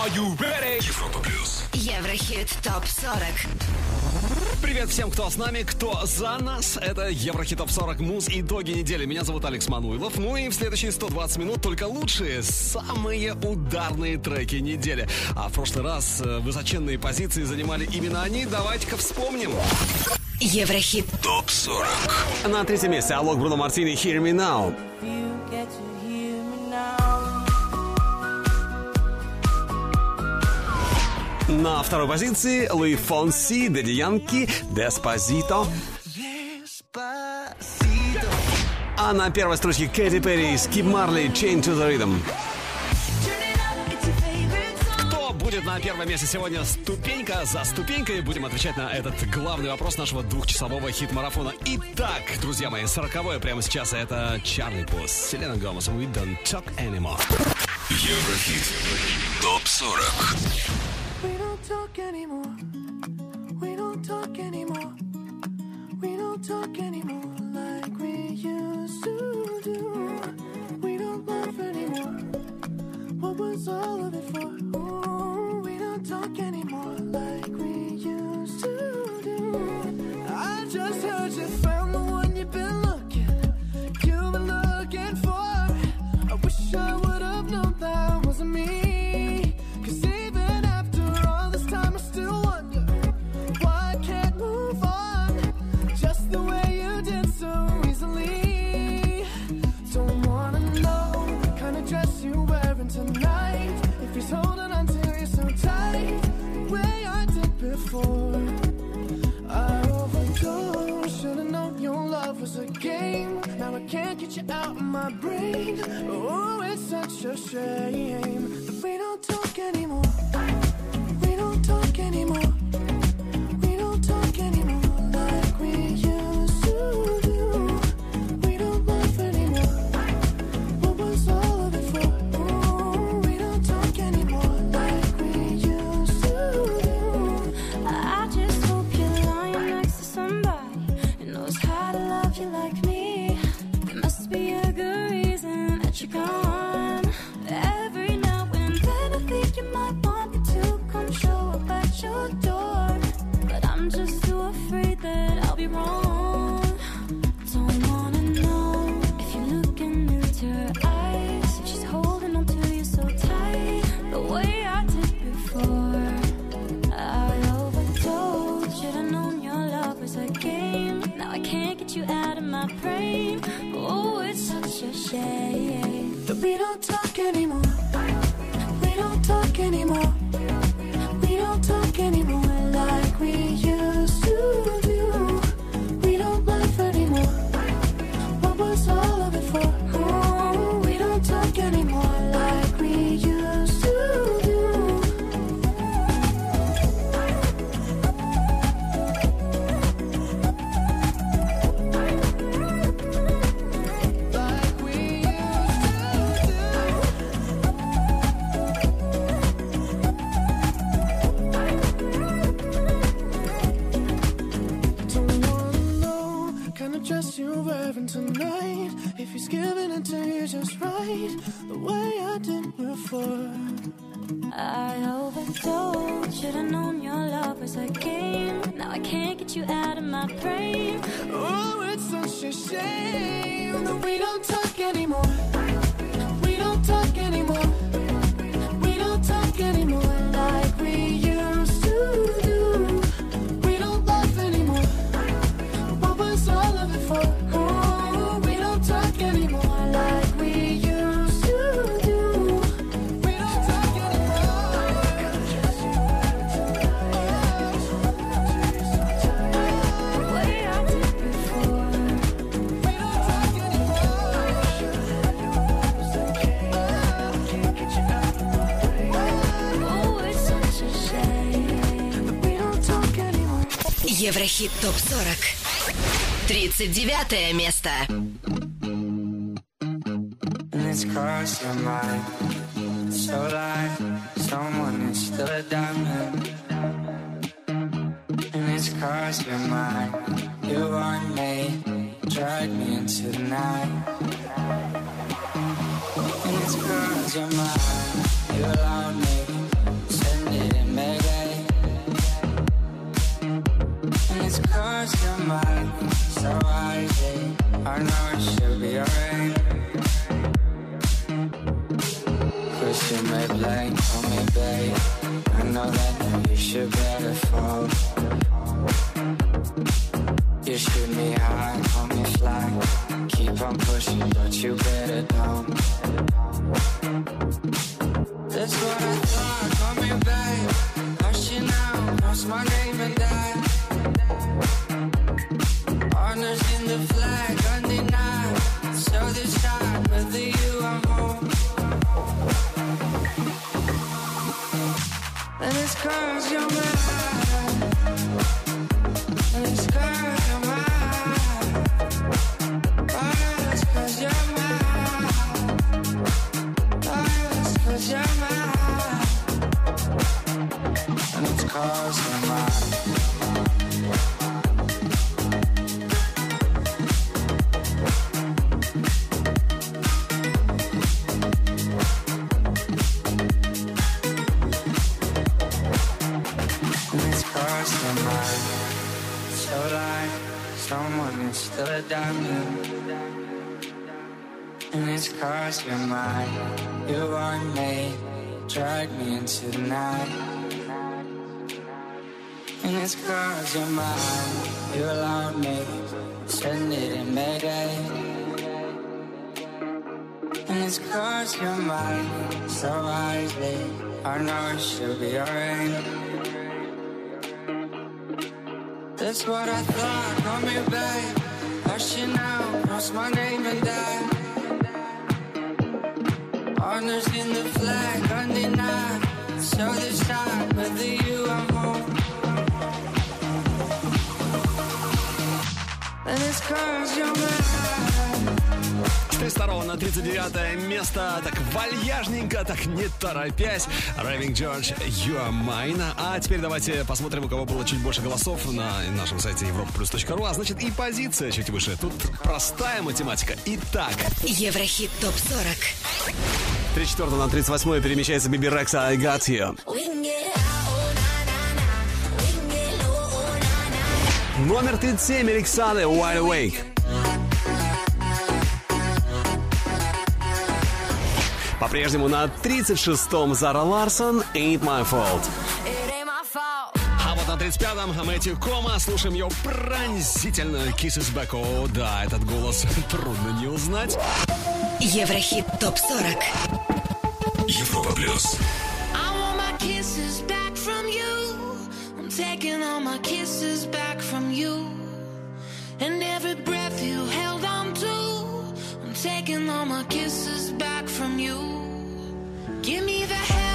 Are you ready? Европа плюс. Еврохит топ 40. Привет всем, кто с нами, кто за нас. Это Еврохит топ 40 Муз. Итоги недели. Меня зовут Алекс Мануилов. Ну и в следующие 120 минут только лучшие, самые ударные треки недели. А в прошлый раз э, высоченные позиции занимали именно они. Давайте-ка вспомним. Еврохит топ 40. На третьем месте Алок Бруно Мартини Hear Me Now. На второй позиции Луи Фонси, Дэдди Янки, Деспозито. А на первой строчке Кэти Перри, Скип Марли, Chain to the Rhythm. Кто будет на первом месте сегодня ступенька за ступенькой? Будем отвечать на этот главный вопрос нашего двухчасового хит-марафона. Итак, друзья мои, сороковое прямо сейчас это Чарли Пус, Селена Гомес, We Don't Talk Anymore. Еврохит. Топ 40. talk anymore. Just shame. Еврохит ТОП-40. 39 место. Cause you're mine. You want me, drag me into the night. And it's cause you're mine. You allowed me, send it in Mayday. And it's cause you're mine. So wisely, I know it should be alright. That's what I thought, call me babe. Hush you now, cross my name and die. Honors in the flag, undenied. So this time, whether you are home. And it's cause you're mine. С 32 на 39 место, так вальяжненько, так не торопясь. Raving George, You Are Mine. А теперь давайте посмотрим, у кого было чуть больше голосов на нашем сайте europaplus.ru, а значит и позиция чуть выше. Тут простая математика. Итак, Еврохит ТОП-40. 34 на 38 перемещается Биби Рекса I Got You. Номер 37 Александры Wide Awake. По-прежнему на 36-м Зара Ларсон Ain't My Fault. А вот на 35-м Мэтью Кома слушаем ее пронзительную Kisses Back. О, да, этот голос трудно не узнать. Еврохит ТОП-40. Европа плюс. I want my kisses back from you. I'm taking all my kisses back from you. And every breath you held on to. I'm taking all my kisses back from you. Give me the hellos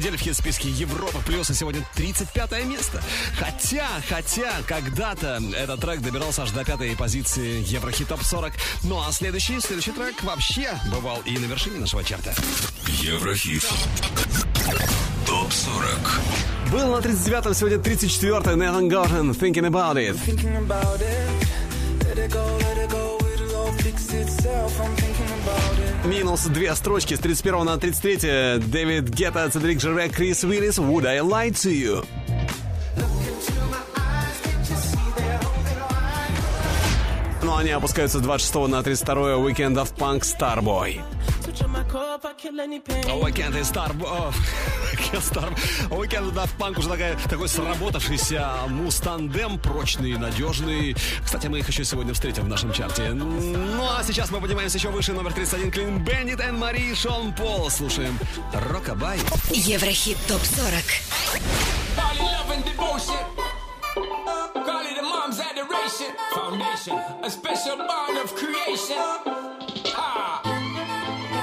неделе в хит-списке Европа плюс, и сегодня 35 место. Хотя, хотя, когда-то этот трек добирался аж до пятой позиции Еврохит Топ 40. Ну а следующий, следующий трек вообще бывал и на вершине нашего чарта. Еврохит. Топ 40. Был на 39-м, сегодня 34-й Нэтан Гордон. Thinking about it. Thinking about it. Let it go, let it go. It'll all fix itself. I'm thinking Минус две строчки с 31 на 33. Дэвид Гетта, Цедрик Жерве, Крис Уиллис, Would I Lie to You? Ну, они опускаются с 26 на 32 Weekend of Punk Starboy. Oh, I can't, Starboy оркестром. Уикенда Daft Punk уже такая, такой сработавшийся мустандем, прочный и надежный. Кстати, мы их еще сегодня встретим в нашем чарте. Ну а сейчас мы поднимаемся еще выше, номер 31, Клин Бендит, Энн Мари, Шон Пол. Слушаем Рокабай. Еврохит ТОП-40. Foundation, a special bond of creation. Ah.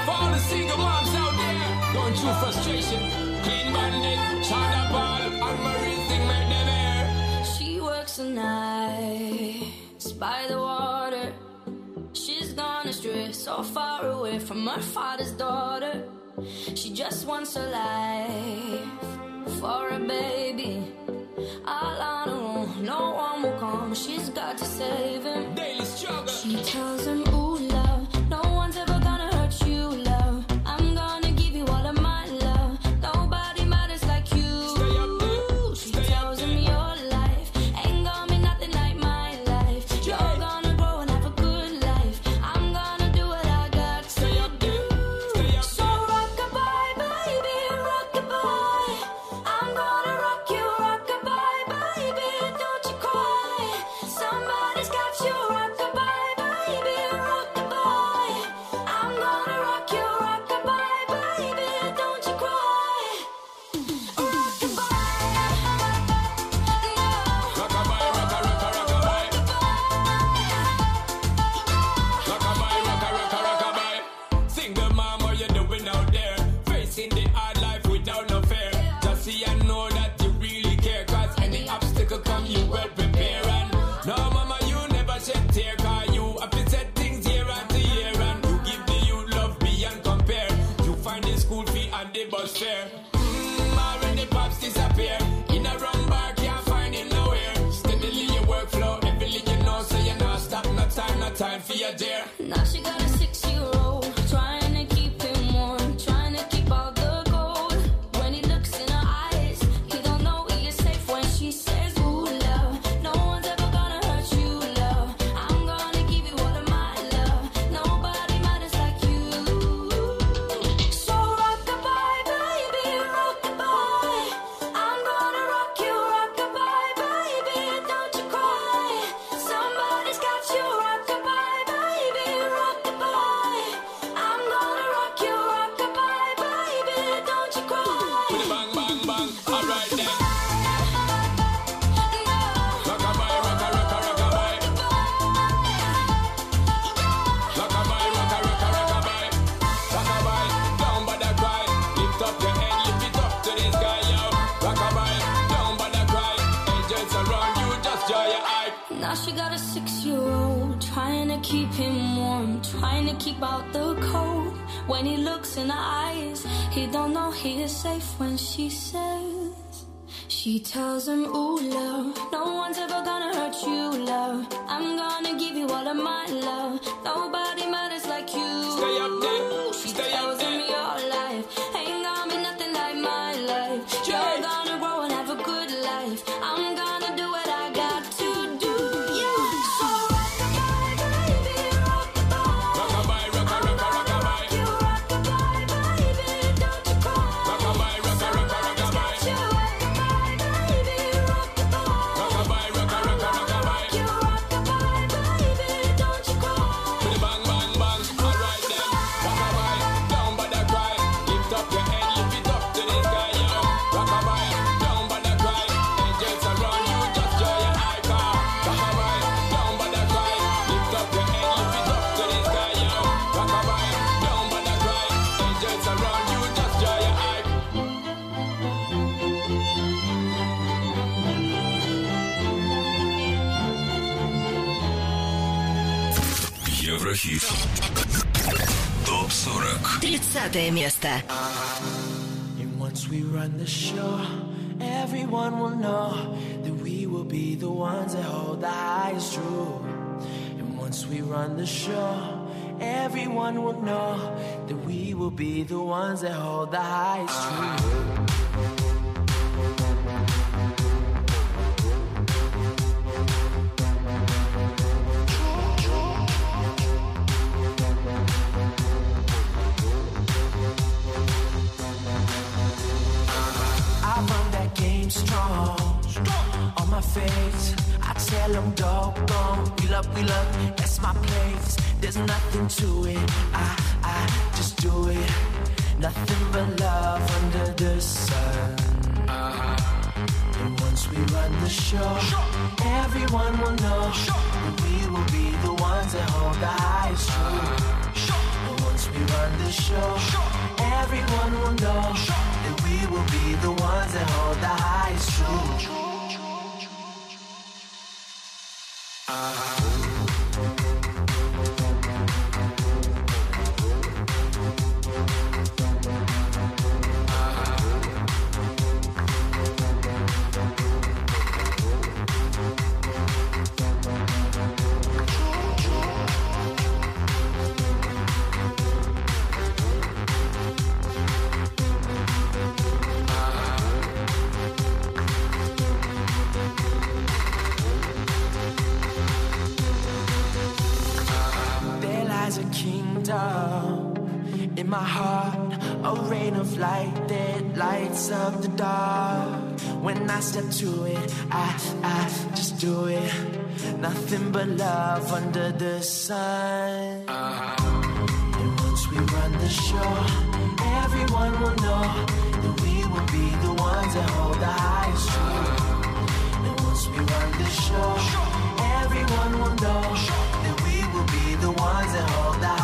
For all the single moms out there going through frustration. Shonda Paul and Marie sing make them air. She works the night by the water. She's gone astray, so far away from her father's daughter. She just wants her life for a baby. All on her own, no one will come. She's got to save him. Daily struggle. She tells him. Of my love. Nobody 40. 30 место. And once we run the show, everyone will know that we will be the ones that hold the highest truth. And once we run the show, everyone will know that we will be the ones that hold the highest truth. Up, wheel up, that's my place. There's nothing to it. I, I just do it. Nothing but love under the sun. Uh-huh. And once we run the show, everyone will know that we will be the ones that hold the highest truth. And once we run the show, everyone will know that we will be the ones that hold the highest truth. Sun. And once we run the show, everyone will know that we will be the ones that hold the highest truth. And once we run the show, everyone will know that we will be the ones that hold the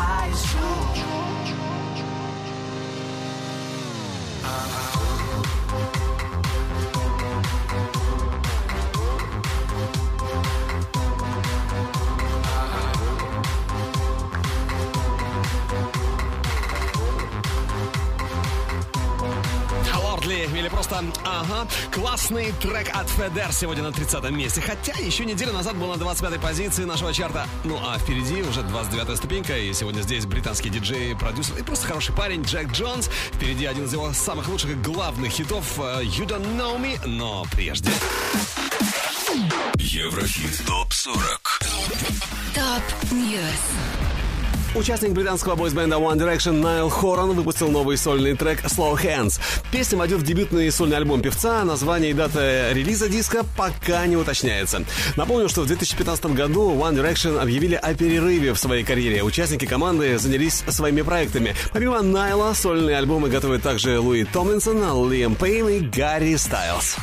или просто ага. Классный трек от Федер сегодня на 30 месте. Хотя еще неделю назад был на 25 позиции нашего чарта. Ну а впереди уже 29 ступенька. И сегодня здесь британский диджей, продюсер и просто хороший парень Джек Джонс. Впереди один из его самых лучших и главных хитов э, You Don't Know Me. Но прежде... Еврохит. Топ 40. Участник британского бойсбенда One Direction Найл Хоран выпустил новый сольный трек Slow Hands. Песня войдет в дебютный сольный альбом певца. Название и дата релиза диска пока не уточняется. Напомню, что в 2015 году One Direction объявили о перерыве в своей карьере. Участники команды занялись своими проектами. Помимо Найла, сольные альбомы готовят также Луи Томлинсон, Лиам Пейн и Гарри Стайлз.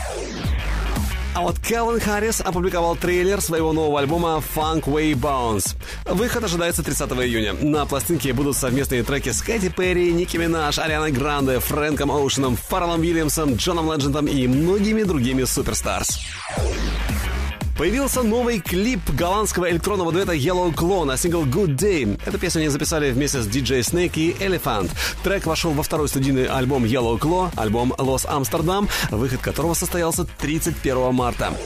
А вот Келвин Харрис опубликовал трейлер своего нового альбома Funk Way Bounce. Выход ожидается 30 июня. На пластинке будут совместные треки с Кэти Перри, Ники Минаж, Арианой Гранде, Фрэнком Оушеном, Фарреллом Уильямсом, Джоном Леджендом и многими другими суперстарс. Появился новый клип голландского электронного дуэта Yellow Claw на сингл Good Day. Эту песню они записали вместе с DJ Snake и Elephant. Трек вошел во второй студийный альбом Yellow Claw, альбом Los Amsterdam, выход которого состоялся 31 марта.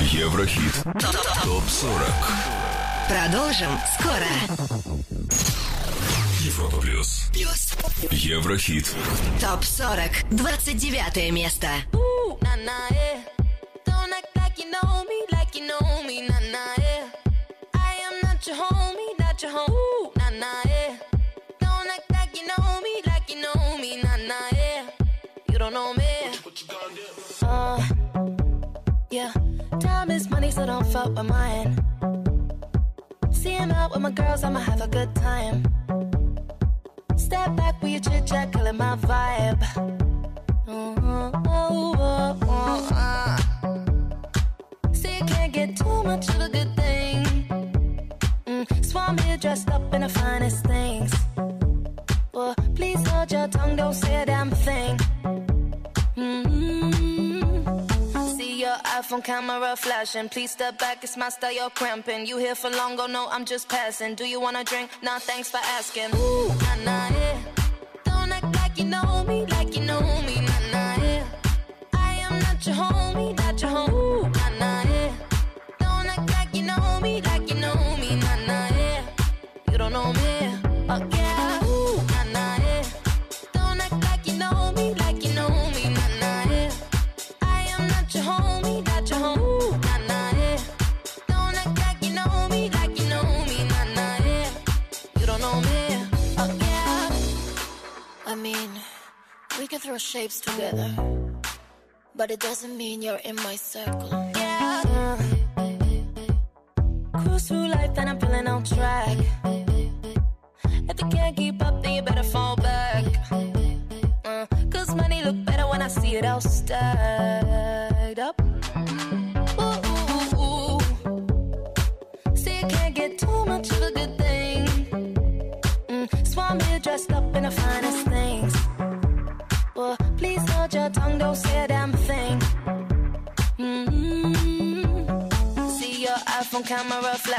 Еврохит. Топ-40. Продолжим скоро. Европа плюс. Плюс. Еврохит. ТОП 40. 29 место. Yeah. You know me, like you know me, nah, nah, yeah. I am not your homie, not your home. Nah, nah, yeah. Don't act like you know me, like you know me, nah, nah, yeah. You don't know me. Uh, yeah. Time is money, so don't fuck with mine. See out with my girls, I'ma have a good time. Step back with your chit chat, killing my vibe. Mm, oh, oh, oh, ah. Can't get too much of a good thing. Mm, Swam here dressed up in the finest things. Well, please hold your tongue, don't say a damn thing. Mm-hmm. See your iPhone camera flashing. Please step back, it's my style, you're cramping. You here for long, go no, I'm just passing. Do you wanna drink? Nah, thanks for asking. Don't act like you know shapes together, but it doesn't mean you're in my circle. Yeah. Cruise through life and I'm feeling on track.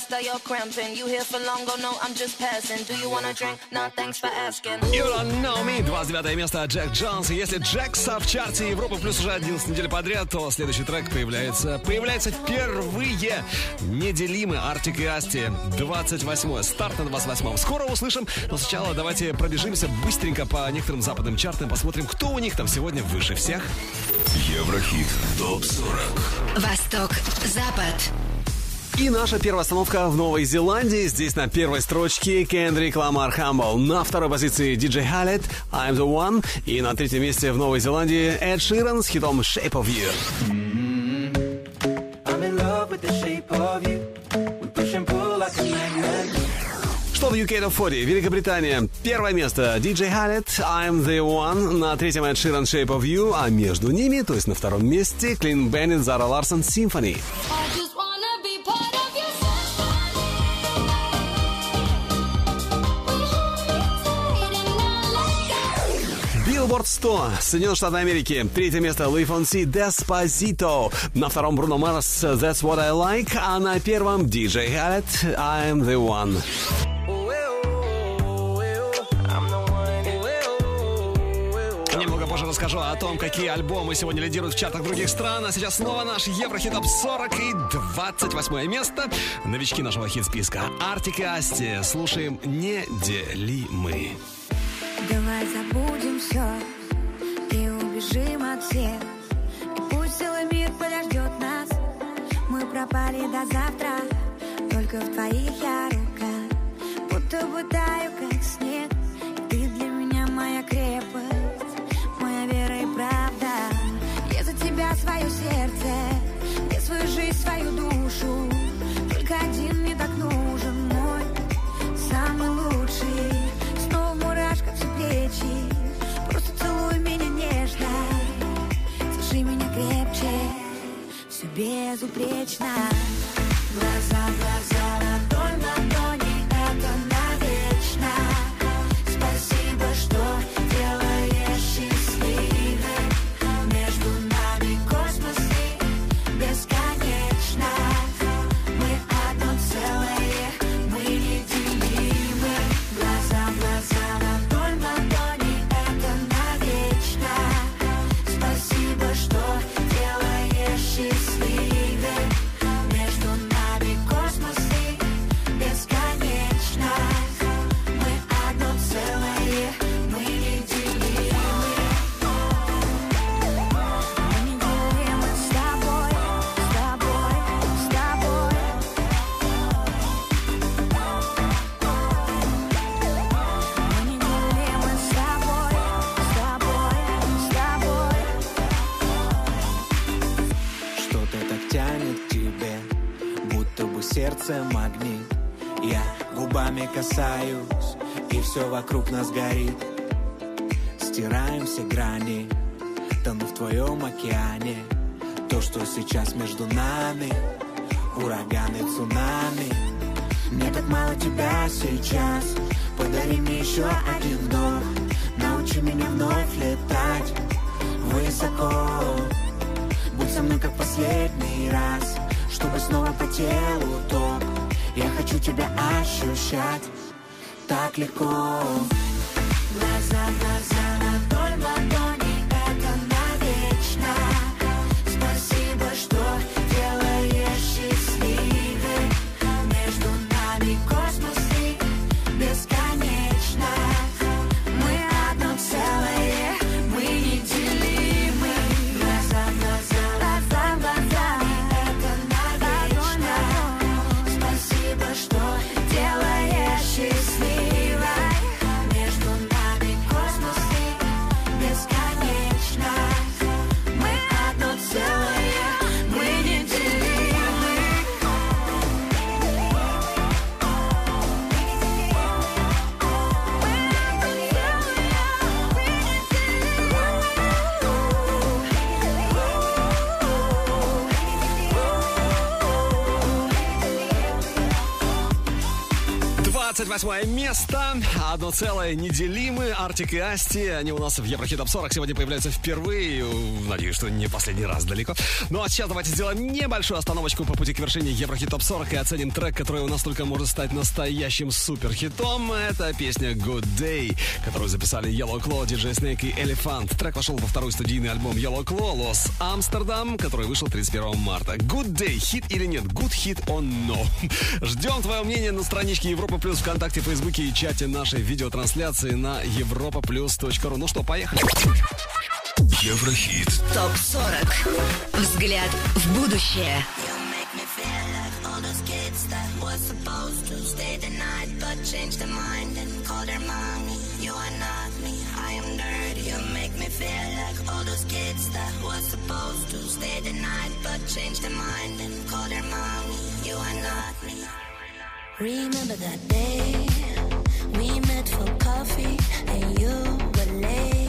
style, you're cramping. You here for long, no, I'm just passing. Do you wanna drink? Nah, thanks for asking. You don't know me. 29 место Джек Джонс. Если Джекса в чарте Европы плюс уже 11 недель подряд, то следующий трек появляется, появляется впервые. Неделимы Артик и Асти. 28 старт на 28 Скоро услышим, но сначала давайте пробежимся быстренько по некоторым западным чартам, посмотрим, кто у них там сегодня выше всех. Еврохит. Топ-40. Восток, Запад. И наша первая остановка в Новой Зеландии. Здесь на первой строчке Кендрик Ламар Хамбл. На второй позиции диджей Халет I'm the One. И на третьем месте в Новой Зеландии Эд Ширан с хитом Shape of You. I'm in love with the shape of you. We push and pull like a magnet. Что в UK Top 40? Великобритания. Первое место диджей Халет I'm the One. На третьем Эд Ширан Shape of You. А между ними, то есть на втором месте, Клин Беннет, Зара Ларсон Symphony. I Billboard 100, Соединенные Штаты Америки. Третье место Luis Fonsi Despacito. На втором Bruno Mars That's What I Like. А на первом DJ Khaled I'm the One. Немного позже расскажу о том, какие альбомы сегодня лидируют в чартах других стран. А сейчас снова наш Еврохит Топ 40 и 28 место. Новички нашего хит-списка. Артик и Асти. Слушаем «Неделимы». Давай забудем все и убежим от всех. И пусть целый мир подождет нас. Мы пропали до завтра, только в твоих я рука. Будто бы таю, как снег. И ты для меня моя крепость, моя вера и правда. Я за тебя свое сердце, я свою жизнь, свою душу. Крепче, все безупречно. Глаза, глаза, сердце магнит. Я губами касаюсь, и все вокруг нас горит. Стираем все грани, тону в твоем океане. То, что сейчас между нами, ураганы, цунами. Мне так мало тебя сейчас, подари мне еще один вдох. Научи меня вновь летать высоко. Будь со мной как последний раз Чтобы снова по телу ток. Я хочу тебя ощущать Так легко. Глаза, глаза, 28 место. Одно целое неделимы. Артик и Асти. Они у нас в Еврохит 40 сегодня появляются впервые. Надеюсь, что не последний раз далеко. Ну а сейчас давайте сделаем небольшую остановочку по пути к вершине Еврохит Топ 40 и оценим трек, который у нас только может стать настоящим суперхитом. Это песня Good Day, которую записали Yellow Claw, DJ Snake и Elephant. Трек вошел во второй студийный альбом Yellow Claw Лос Амстердам, который вышел 31 марта. Good Day, хит или нет? Good hit он no. Ждем твое мнение на страничке Европа Плюс в канале ВКонтакте, Фейсбуке и чате нашей видеотрансляции на europaplus.ru. Ну что, поехали. Еврохит. ТОП 40. Взгляд в будущее. All those kids that was supposed to stay the night but changed their mind and called their mommy. You are not me, I am dirty. You make me feel like all those kids that was supposed to stay the night but changed their mind and called their mommy. You are not me. Remember that day we met for coffee and you were late.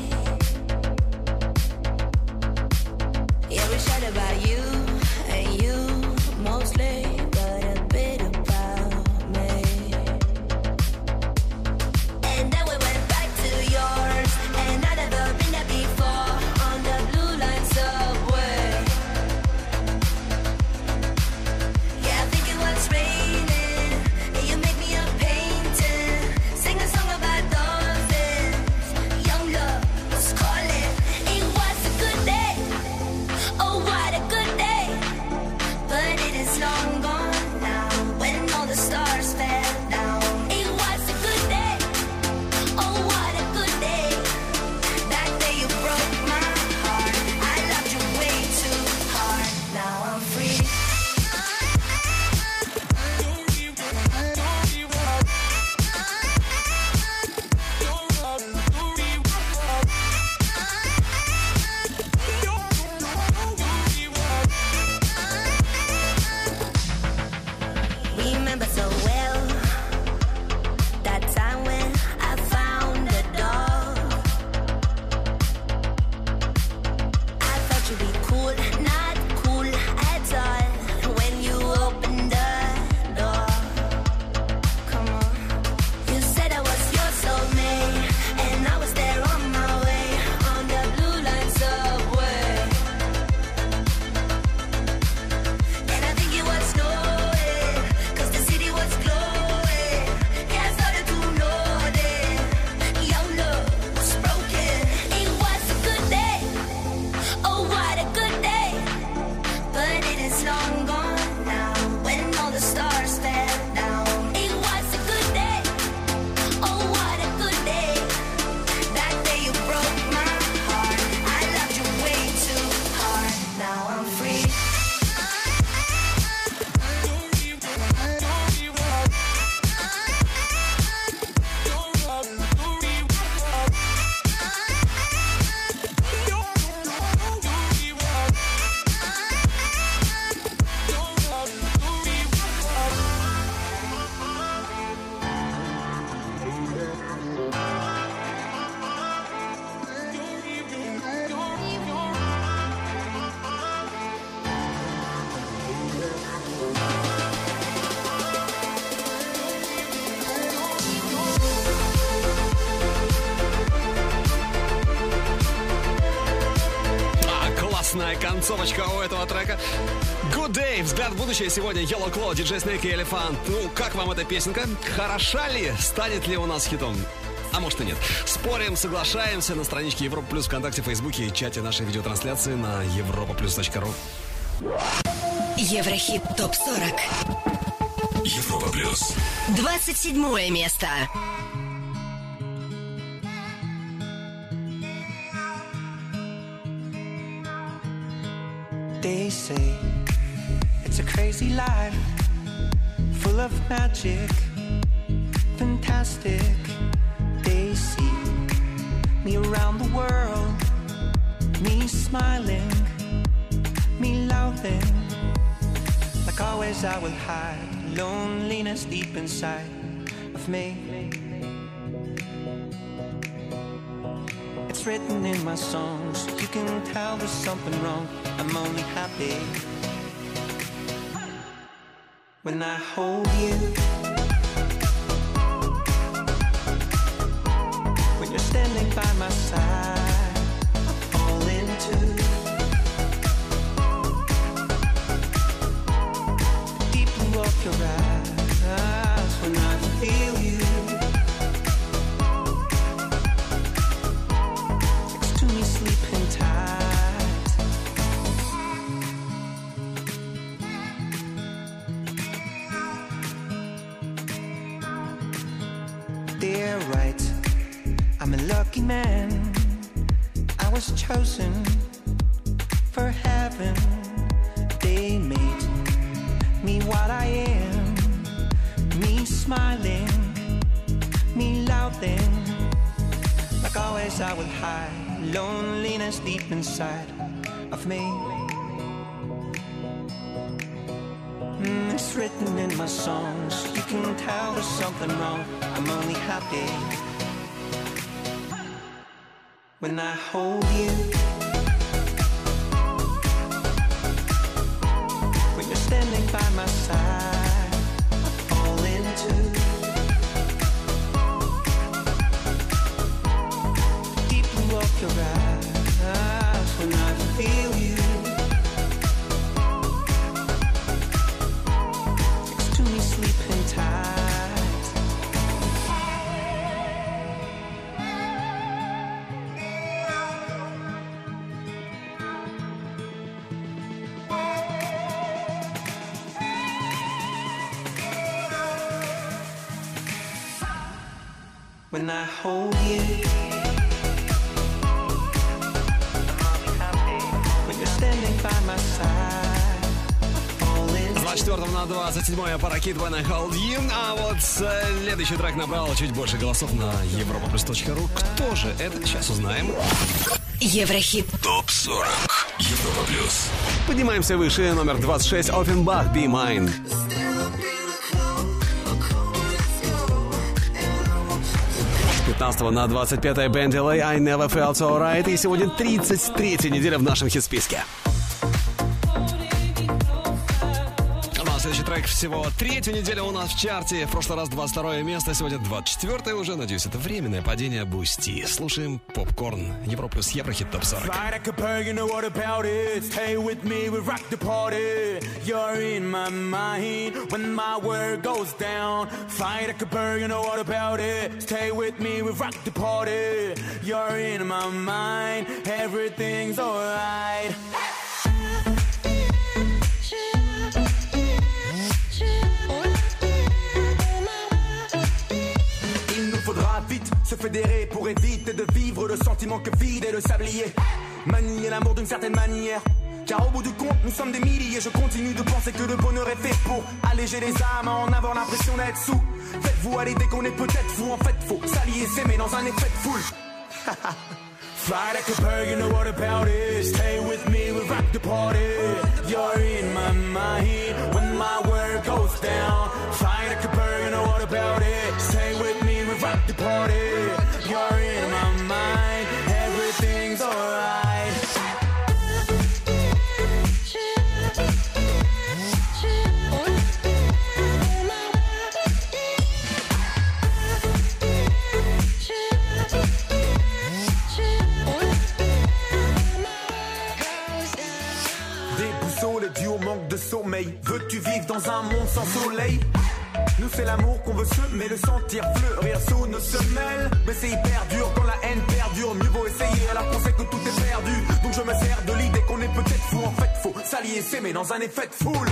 Будущее сегодня. Yellow Claw, диджей Snake и Elephant. Ну, как вам эта песенка? Хороша ли? Станет ли у нас хитом? А может и нет. Спорим, соглашаемся на страничке Европа Плюс ВКонтакте, Фейсбуке и чате нашей видеотрансляции на europaplus.ru. Еврохит ТОП-40. Европа плюс. 27 место. Magic, fantastic. They see me around the world, me smiling, me laughing. Like always, I will hide loneliness deep inside of me. It's written in my songs. You can tell there's something wrong. I'm only happy when I hold you. They're right, I'm a lucky man. I was chosen for heaven. They made me what I am. Me smiling, me laughing. Like always, I will hide loneliness deep inside of me. In my songs. You can tell there's something wrong. I'm only happy when I hold you. 27 Паракит When I Hold You. А вот следующий трек набрал чуть больше голосов на europaplus.ru. Кто же это? Сейчас узнаем. Еврохит ТОП 40. Европа плюс. Поднимаемся выше. Номер 26. Offenbach, Be Mine. С 15 на 25 Band LA, I Never Felt So Right. И сегодня 33 неделя в нашем хит-списке. Всего третью неделю у нас в чарте. В прошлый раз 22 место, сегодня 24 уже. Надеюсь, это временное падение Бусти. Слушаем Popcorn. Europa Plus Еврохит ТОП 40. Fly like a bird, you know what about it? Stay with me, we rock the party. You're in my mind when my world goes down. Fly like a bird, you know what about it? Stay with me, we rock the party. You're in my mind, everything's alright. Il se fédérer pour éviter de vivre le sentiment que vide et le sablier. Manier l'amour d'une certaine manière. Car au bout du compte, nous sommes des milliers. Je continue de penser que le bonheur est fait pour alléger les âmes, en avoir l'impression d'être sous. Faites-vous à l'idée qu'on est peut-être fou. En fait, faut s'allier, s'aimer dans un effet de foule. Fly like a bird, you know what about it. Stay with me, we rock the party. You're in my mind when my word goes down. Fly like a bird, you know what about it. Stay the party. C'est l'amour qu'on veut semer, le sentir fleurir sous nos semelles. Mais c'est hyper dur quand la haine perdure. Mieux vaut essayer alors qu'on sait que tout est perdu. Donc je me sers de l'idée qu'on est peut-être fou. En fait faut s'allier s'aimer dans un effet de foule.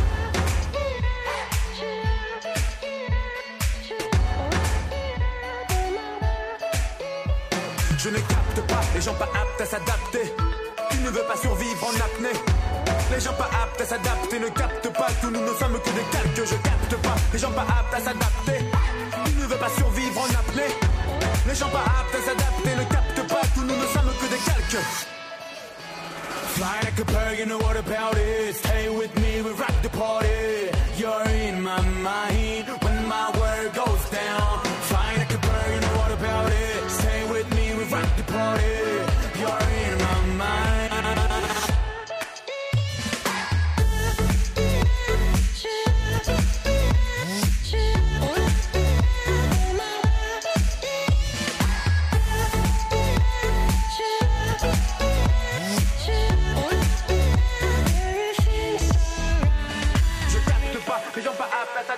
Je ne capte pas les gens pas aptes à s'adapter. Tu ne veux pas survivre en apnée. Les gens pas aptes à s'adapter ne captent pas que nous ne sommes que des calques. Je capte pas les gens pas aptes à s'adapter. Tu ne veux pas survivre en apnée. Les gens pas aptes à s'adapter ne captent pas que nous ne sommes que des calques. Fly like a bird, you know what about it. Stay with me, we rock the party. You're in my mind when my word goes down. Fly like a bird, you know what about it. Stay with me, we rock the party. You're in my mind.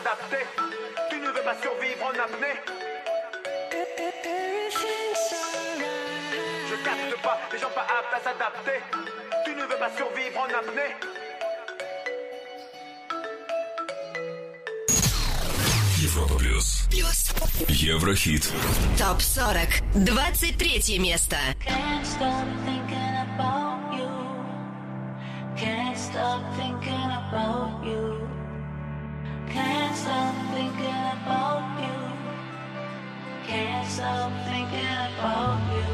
S'adapter. Tu ne veux pas survivre en apnée. Je capte pas les gens pas aptes à s'adapter. Tu ne veux pas survivre en apnée. Европа плюс. Плюс. Еврохит. ТОП 40. 23 место. Can't stop thinking about you. Can't stop thinking about you. Can't stop thinking about you. Can't stop thinking about you.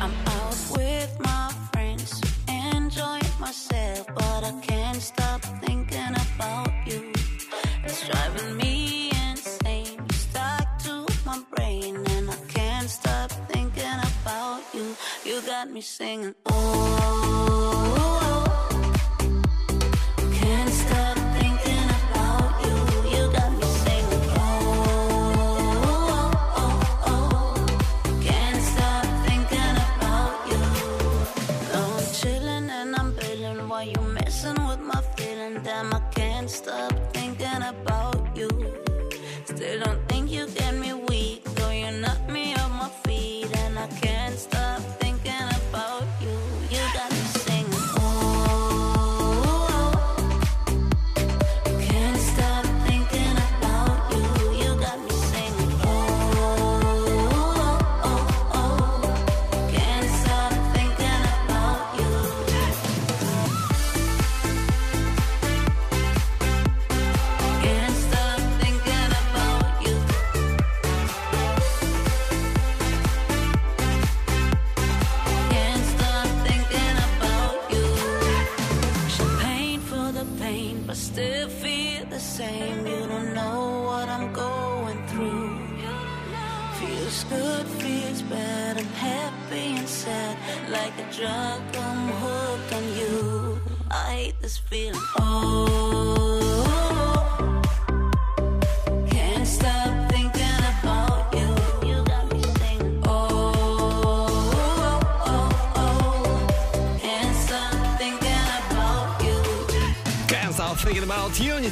I'm out with my friends, enjoying myself, but I can't stop thinking about you. It's driving me insane. Stuck to my brain, and I can't stop thinking about you. You got me singing. Oh,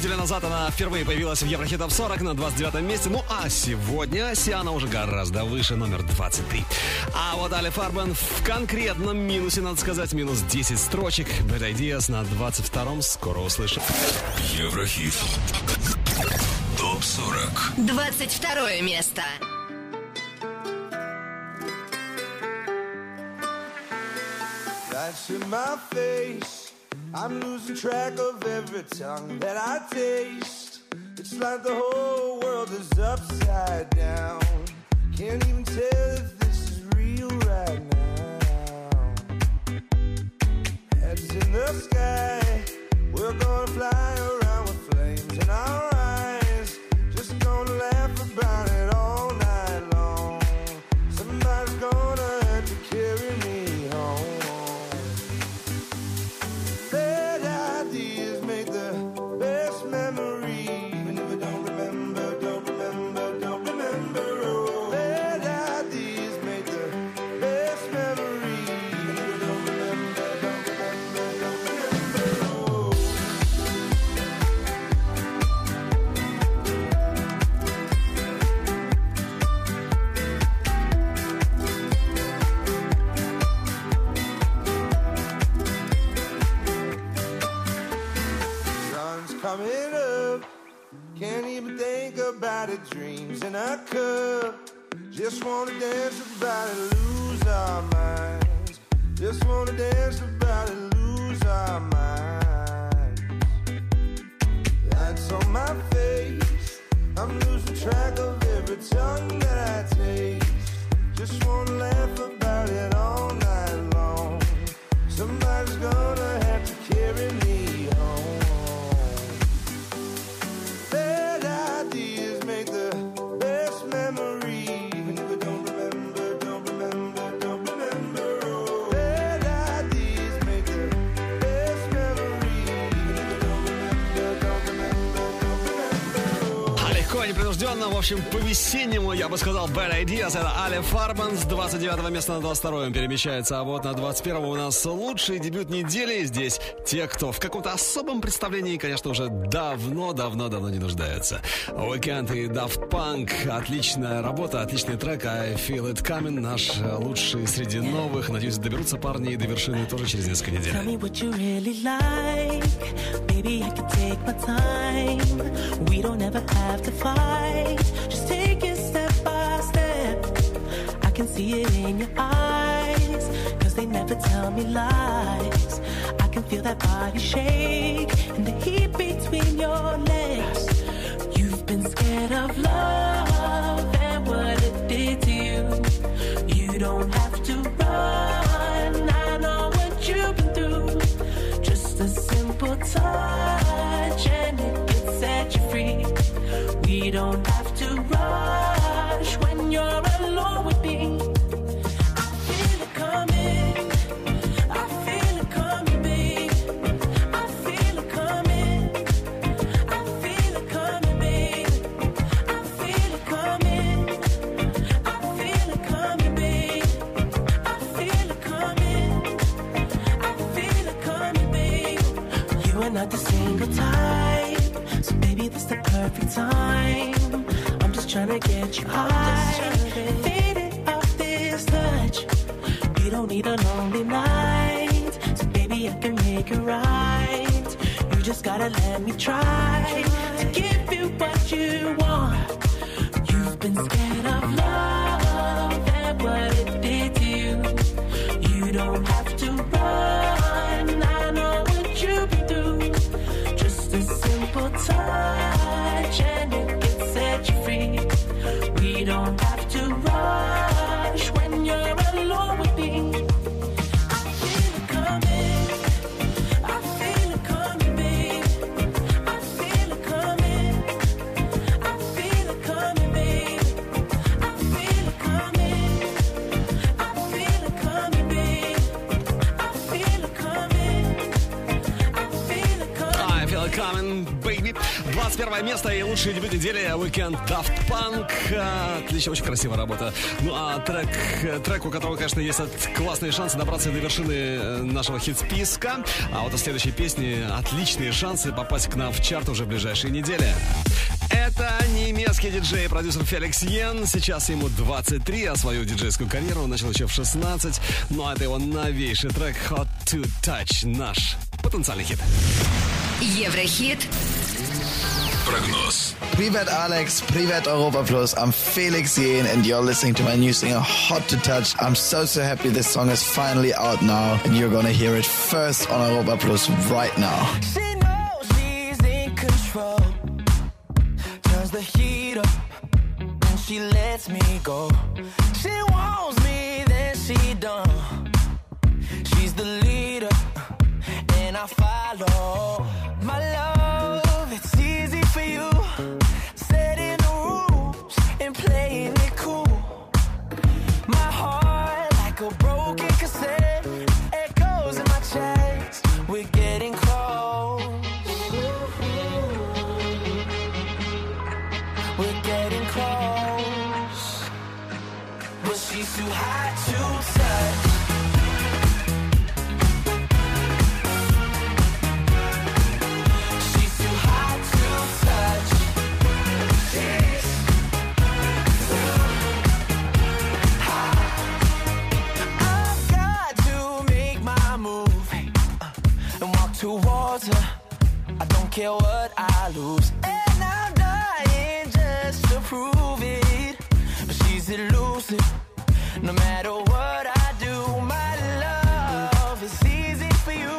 Неделю назад она впервые появилась в Еврохит Топ 40 на 29 месте. Ну а сегодня Сиана уже гораздо выше, номер 23. А вот Али Фарбен в конкретном минусе, надо сказать, минус 10 строчек. Bad Ideas на 22-м. Скоро услышим. Еврохит. Топ 40. 22 место. That's in my face. I'm losing track of every tongue that I taste. It's like the whole world is upside down. Can't even tell if this is real right now. Heads in the sky, we're gonna fly общем, по-весеннему, я бы сказал, Bad Ideas. Это Али Фарман с 29 места на 22 перемещается. А вот на 21 у нас лучший дебют недели. Здесь те, кто в каком-то особом представлении, конечно, уже давно-давно-давно не нуждаются. Weekend и Daft Punk. Отличная работа, отличный трек. I Feel It Coming. Наш лучший среди новых. Надеюсь, доберутся парни и до вершины тоже через несколько недель. Tell me what you really like. Baby, I can take my time. We don't ever have to fight. Just take it step by step. I can see it in your eyes. Cause they never tell me lies. I can feel that body shake and the heat between your legs. You've been scared of love and what it did to you. You don't have to run. Time. I'm just tryna get you high, faded off this touch. You don't need a lonely night, so baby, I can make it right. You just gotta let me try to give you what you want. You've been scared of love 21 место и лучший дебют недели Weekend Daft Punk. Отлично, очень красивая работа. Ну а трек, трек, у которого, конечно, есть классные шансы добраться до вершины э, нашего хит-списка. А вот у следующей песни отличные шансы попасть к нам в чарт уже в ближайшие недели. Это немецкий диджей и продюсер Феликс Йен. Сейчас ему 23, а свою диджейскую карьеру он начал еще в 16. Ну а это его новейший трек Hot to Touch, наш потенциальный хит. Еврохит. Прогноз. Privet Alex, Privet Europa Plus. I'm Felix Yen, and you're listening to my new single, Hot to Touch. I'm so, so happy this song is finally out now, and you're gonna hear it first on Europa Plus right now. She knows she's in control. Turns the heat up and she lets me go. She wants me, then she don't. She's the leader and I follow. My love, care what I lose. And I'm dying just to prove it. But she's elusive. no matter what I do. My love is easy for you.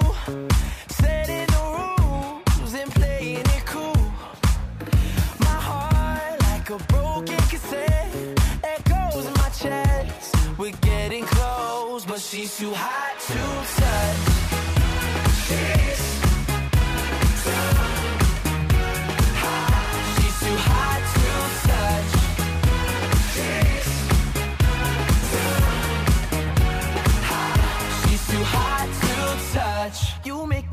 Setting the rules and playing it cool. My heart, like a broken cassette, echoes in my chest. We're getting close, but she's too hot to touch.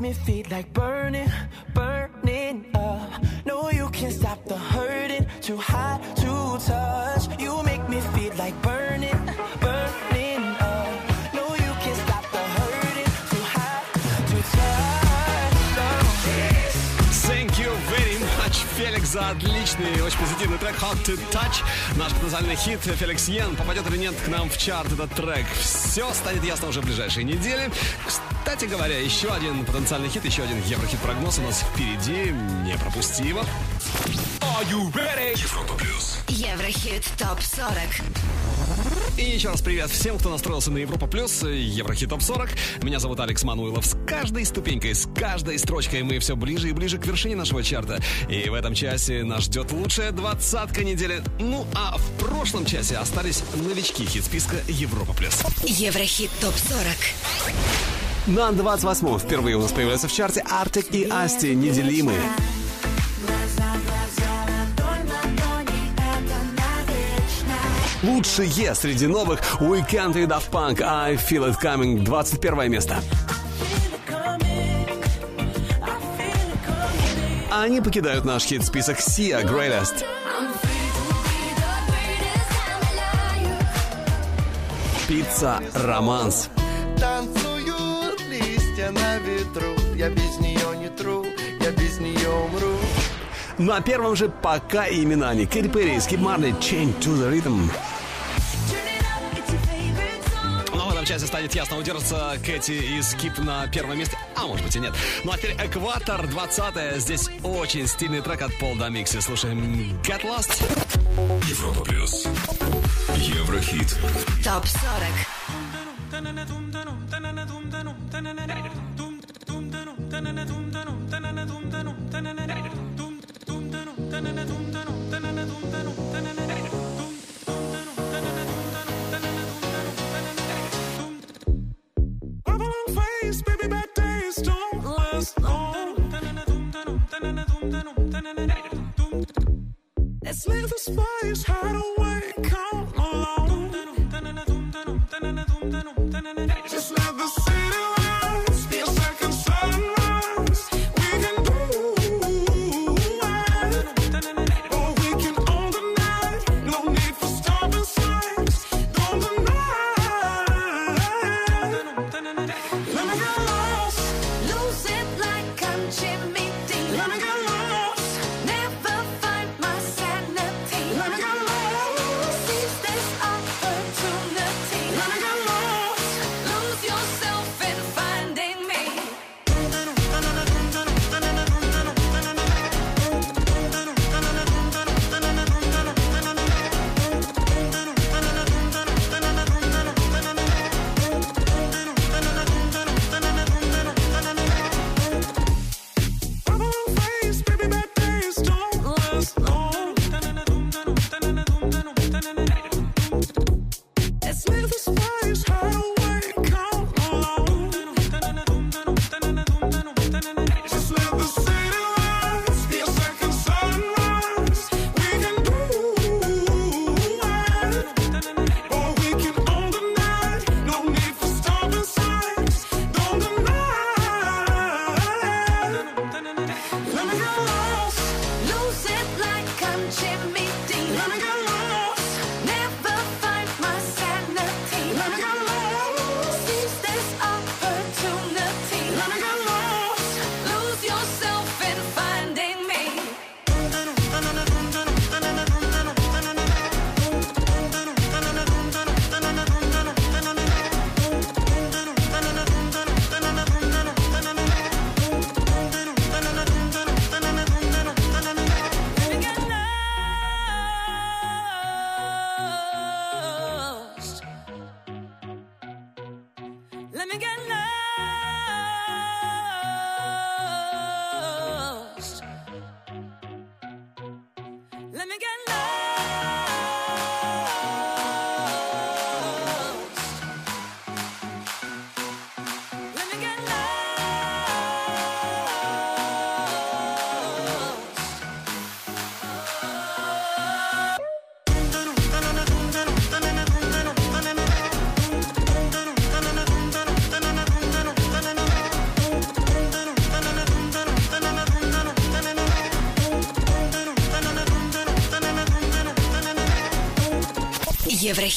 Me feel like burning, burning up. No, you can't stop the hurting. Too hot to touch. You make me feel like burning, burning up. No, you can't stop the hurting. Too hot to touch. Oh. Thank you very much, Феликс, за отличный очень позитивный трек Hot to Touch. Наш потенциальный хит Феликс Йен. Попадет или нет к нам в чарт этот трек. Все станет ясно уже в ближайшие недели. Кстати говоря, еще один потенциальный хит, еще один Еврохит-прогноз у нас впереди. Не пропусти его. Are you ready? Европа плюс. Еврохит ТОП-40. И еще раз привет всем, кто настроился на Европа Плюс, Еврохит Топ 40. Меня зовут Алекс Мануилов. С каждой ступенькой, с каждой строчкой мы все ближе и ближе к вершине нашего чарта. И в этом часе нас ждет лучшая двадцатка недели. Ну а в прошлом часе остались новички хит-списка Европа Плюс. Еврохит ТОП-40. На 28-м впервые у нас появляются в чарте Артик и Асти «Неделимые». Лучшие среди новых Weekend и Daft Punk I Feel It Coming 21 место. Они покидают наш хит-список Sia Greatest. Пицца Романс ветру Я без нее не тру, я без нее умру ну, На первом же пока имена они Кэти Перри, Скип Марли, Change to the Rhythm но в этом часе станет ясно, удержится Кэти и Скип на первом месте. А может быть и нет. Ну а теперь Экватор 20 Здесь очень стильный трек от Пол Домикси. Слушаем Get Lost. Европа Плюс. Еврохит. Топ 40. like the Hide away.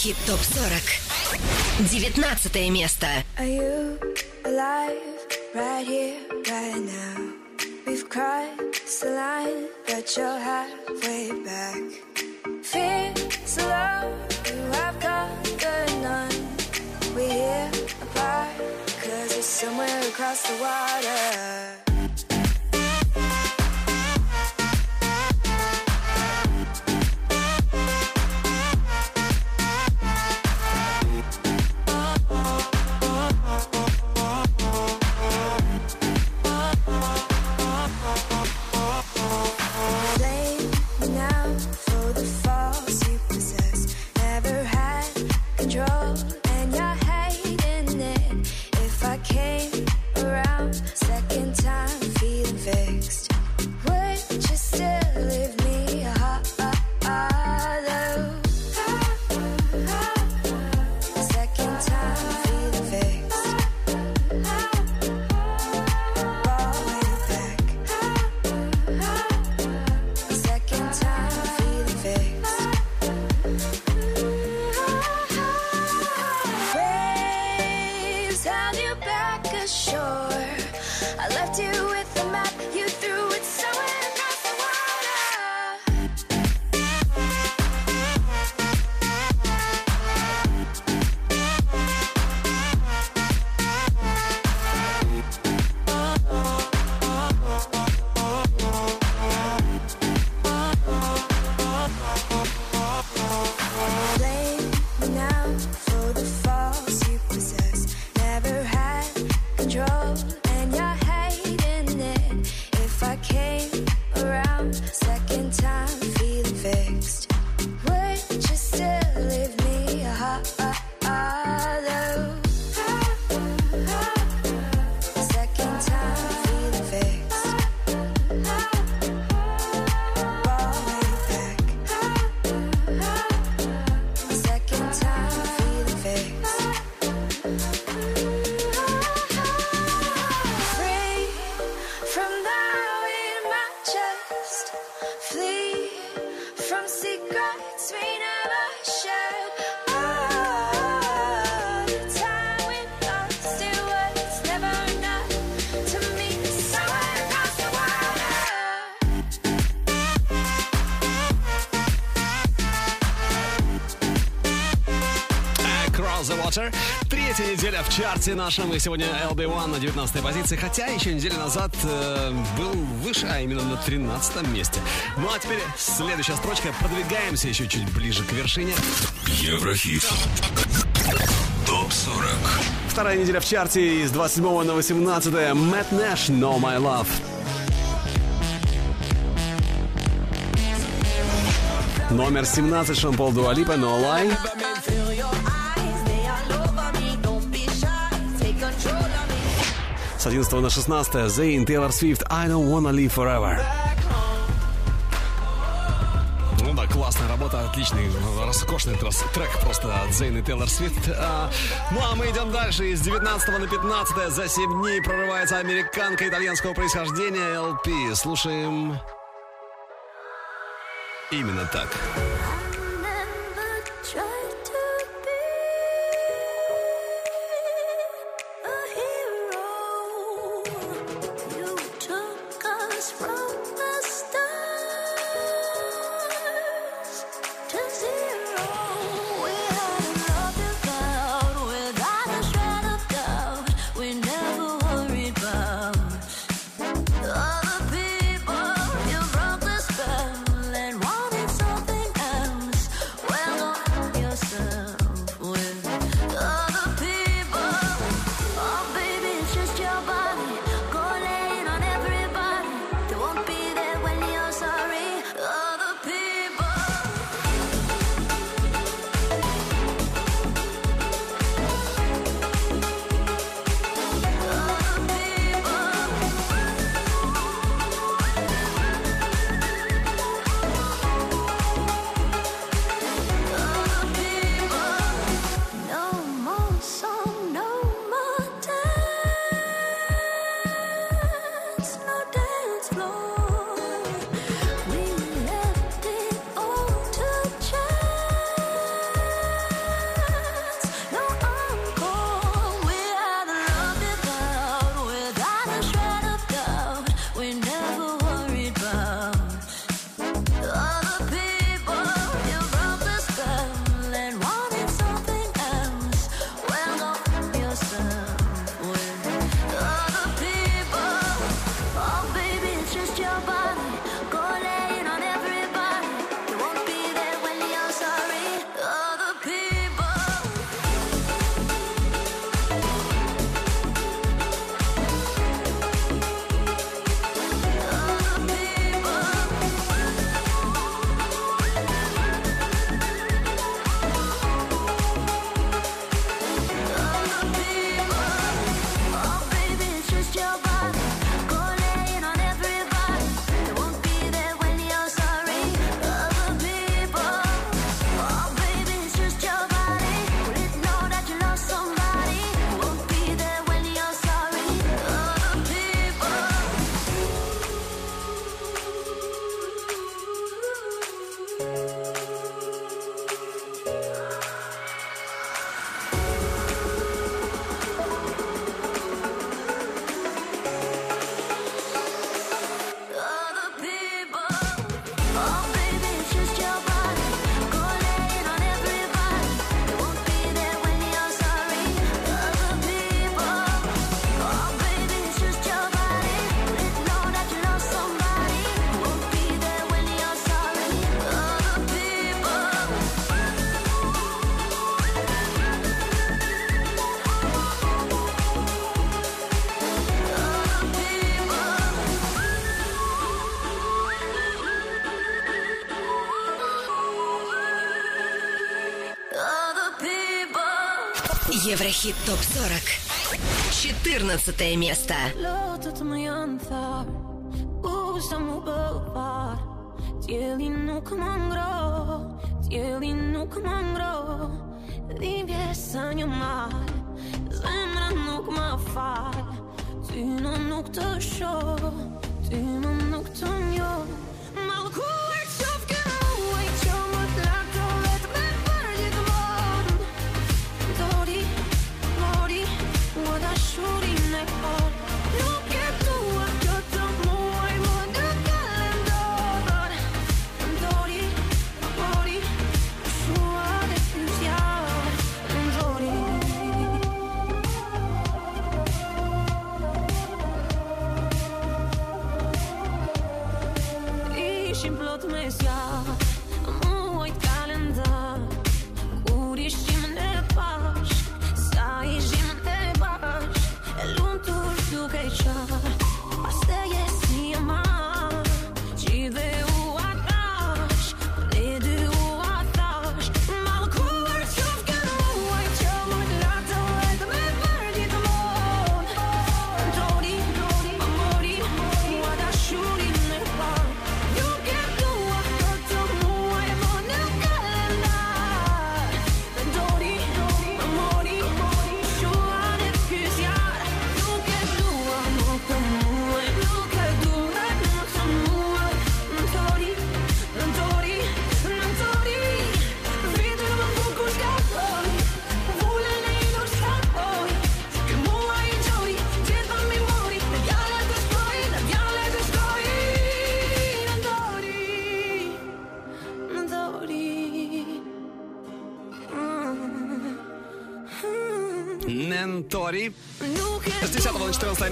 Еврохит ТОП-40 19 место. Are you чарте нашем. И сегодня LB1 на 19 позиции. Хотя еще неделю назад э, был выше, а именно на 13 месте. Ну а теперь следующая строчка. Продвигаемся еще чуть ближе к вершине. Еврохит. Топ 40. Вторая неделя в чарте из 27 на 18. Мэтт Нэш, No My Love. Номер 17. Шон Пол Дуалипа, No Lie. С 11 на 16 Зейн, Тейлор Свифт, I don't wanna live forever. Ну да, классная работа, отличный, роскошный трек просто от Зейн и Тейлор Свифт. А, ну а мы идем дальше. Из 19 на 15 за 7 дней прорывается американка итальянского происхождения LP. Слушаем именно так. Dhimbje sa një mal Zemra nuk më fal Ty në nuk të shoh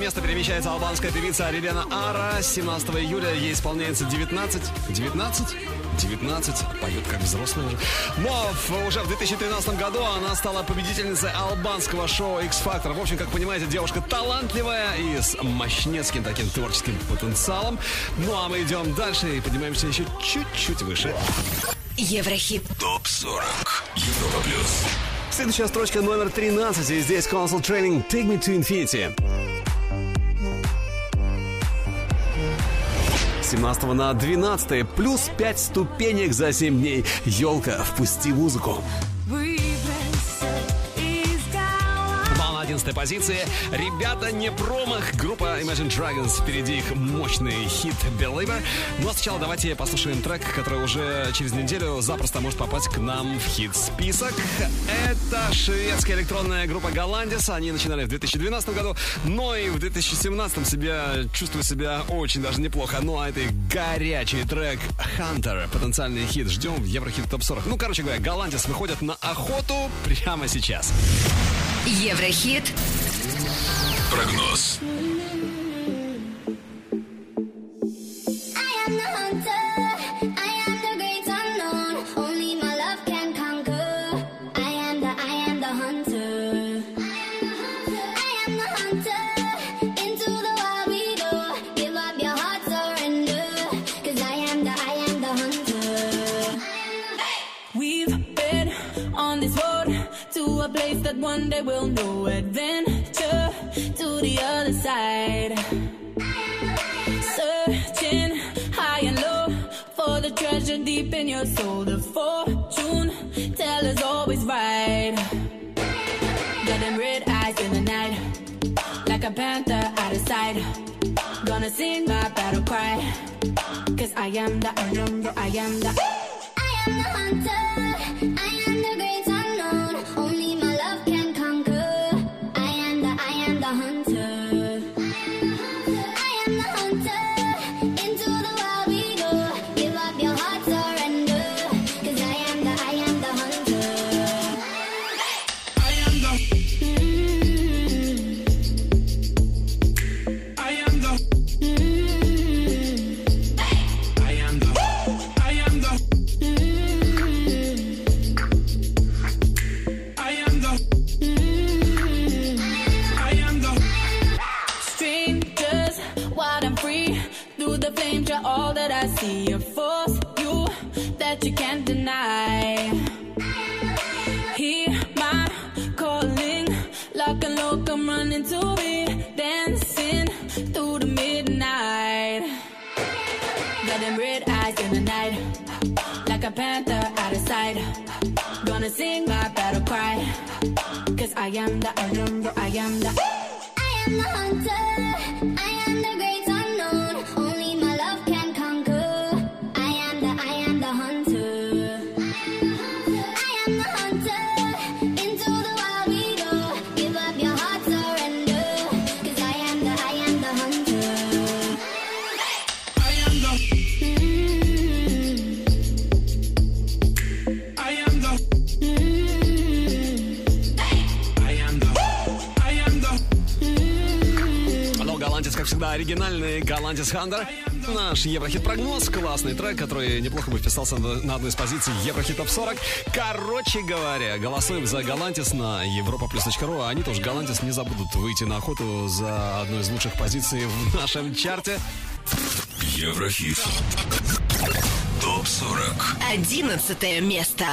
место перемещается албанская певица Рилена Ара. 17 июля ей исполняется 19. 19? 19. Поет как взрослая уже. Но в- уже в 2013 году она стала победительницей албанского шоу X-Factor. В общем, как понимаете, девушка талантливая и с мощнецким таким творческим потенциалом. Ну а мы идем дальше и поднимаемся еще чуть-чуть выше. Еврохит. ТОП 40. Европа плюс. Следующая строчка номер 13, и здесь Console Training Take Me to Infinity. 17 на 12 плюс 5 ступенек за 7 дней. Елка, впусти музыку. 11 позиции. Ребята, не промах. Группа Imagine Dragons. Впереди их мощный хит Believer. Но сначала давайте послушаем трек, который уже через неделю запросто может попасть к нам в хит-список. Это шведская электронная группа Голландис. Они начинали в 2012 году, но и в 2017 себя, чувствую себя очень даже неплохо. Ну а это горячий трек Hunter. Потенциальный хит. Ждем в Еврохит Топ 40. Ну, короче говоря, Голландис выходят на охоту прямо сейчас. Еврохит. Прогноз. That we'll know adventure to the other side. Searching high and low for the treasure deep in your soul. The fortune teller's always right. Got them red eyes in the night, like a panther out of sight. Gonna sing my battle cry, cause I am the, am I am the. I am the hunter. that I don't оригинальный Голландис Хандер. Наш Еврохит-прогноз. Классный трек, который неплохо бы вписался на одной из позиций Еврохит Топ 40. Короче говоря, голосуем за Голландис на Европа плюс ру. Они тоже Голландис не забудут выйти на охоту за одну из лучших позиций в нашем чарте. Еврохит. Топ 40. Одиннадцатое место.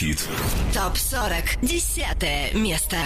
хит. Топ 40. Десятое место.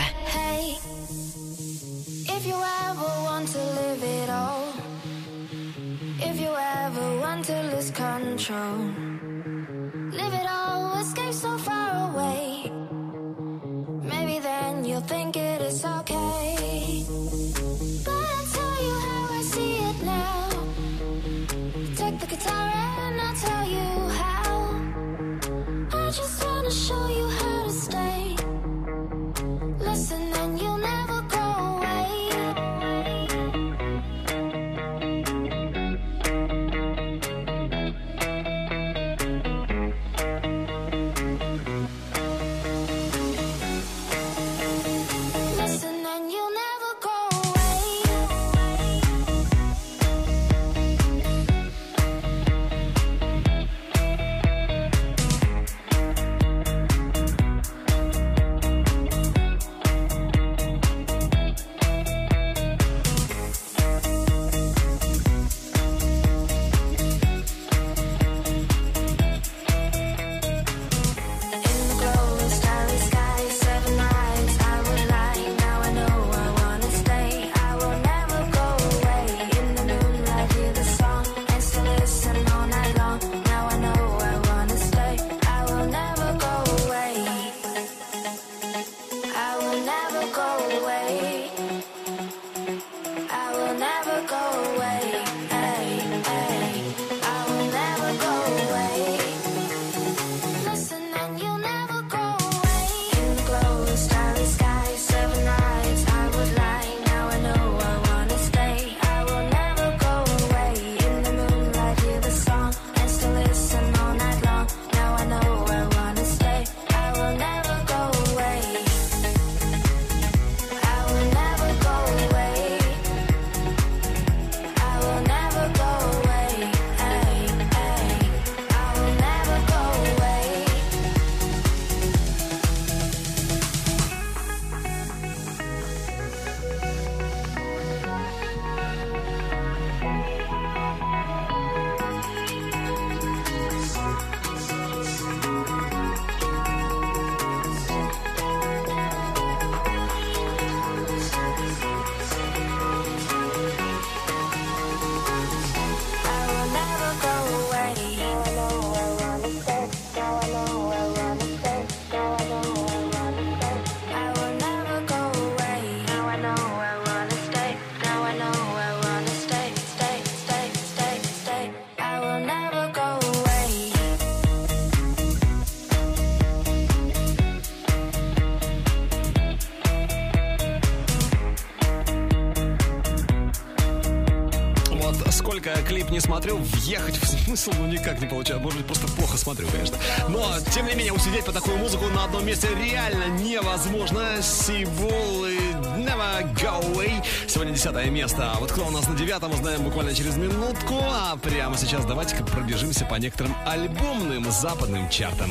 Не смотрю, въехать в смысл ну никак не получаю. Может быть, просто плохо смотрю, конечно. Но, тем не менее, усидеть по такую музыку на одном месте реально невозможно. Сибул и Never Go Away. Сегодня десятое место. А вот кто у нас на девятом, узнаем буквально через минутку. А прямо сейчас давайте-ка пробежимся по некоторым альбомным западным чартам.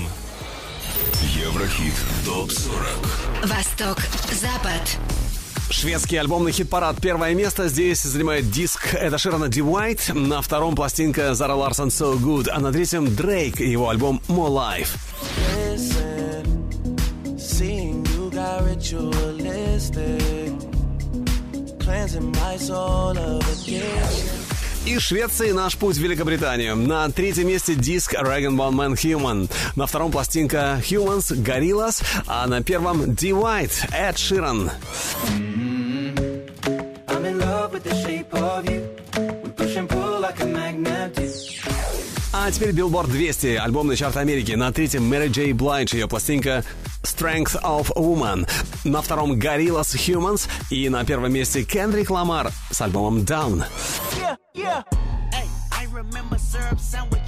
Еврохит ТОП-40 Восток, Запад. Шведский альбомный хит-парад. Первое место здесь занимает диск Эда Ширана «Ди White». На втором пластинка Зара Ларсон «So Good», а на третьем Дрейк и его альбом «More Life». Listen, Из Швеции наш путь в Великобританию. На третьем месте диск Dragon Ball Man Human. На втором пластинка Humans Gorillaz, а на первом D White Эд Ширан. I'm in love with the shape of you. We push and pull like a magnet do. А теперь Billboard 200, альбомный чарт Америки. На третьем Мэри Джей Блайдж, ее пластинка Strength of Woman. На втором Gorillaz Humans. И на первом месте Кендрик Ламар с альбомом Down. Yeah, yeah. Hey, I remember syrup grandma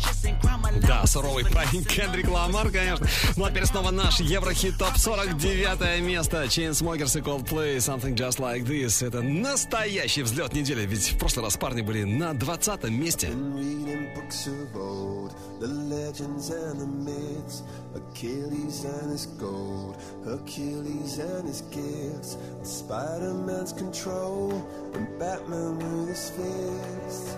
Да, суровый парень Кендрик Ламар, конечно. Ну а теперь снова наш Еврохит ТОП 49 место. Chainsmokers и Coldplay Something Just Like This. Это настоящий взлет недели, ведь в прошлый раз парни были на 20 месте. the legends and the myths, Achilles and his gold, Achilles and his gifts, Spider-Man's control, and Batman with his fists.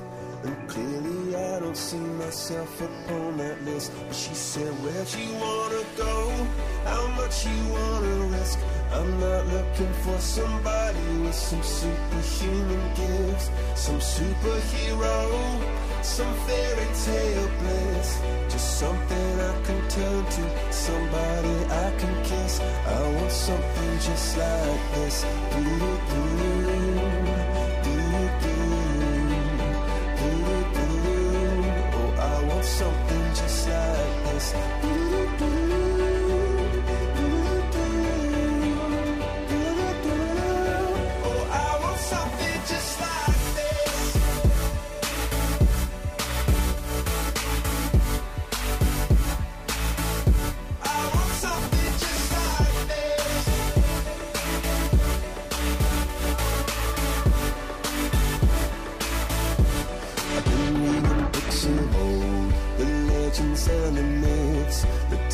Clearly I don't see myself upon that list. But she said, Where'd you wanna go? How much you wanna risk? I'm not looking for somebody with some superhuman gifts, some superhero, some fairy tale bliss. Just something I can turn to, somebody I can kiss. I want something just like this. place.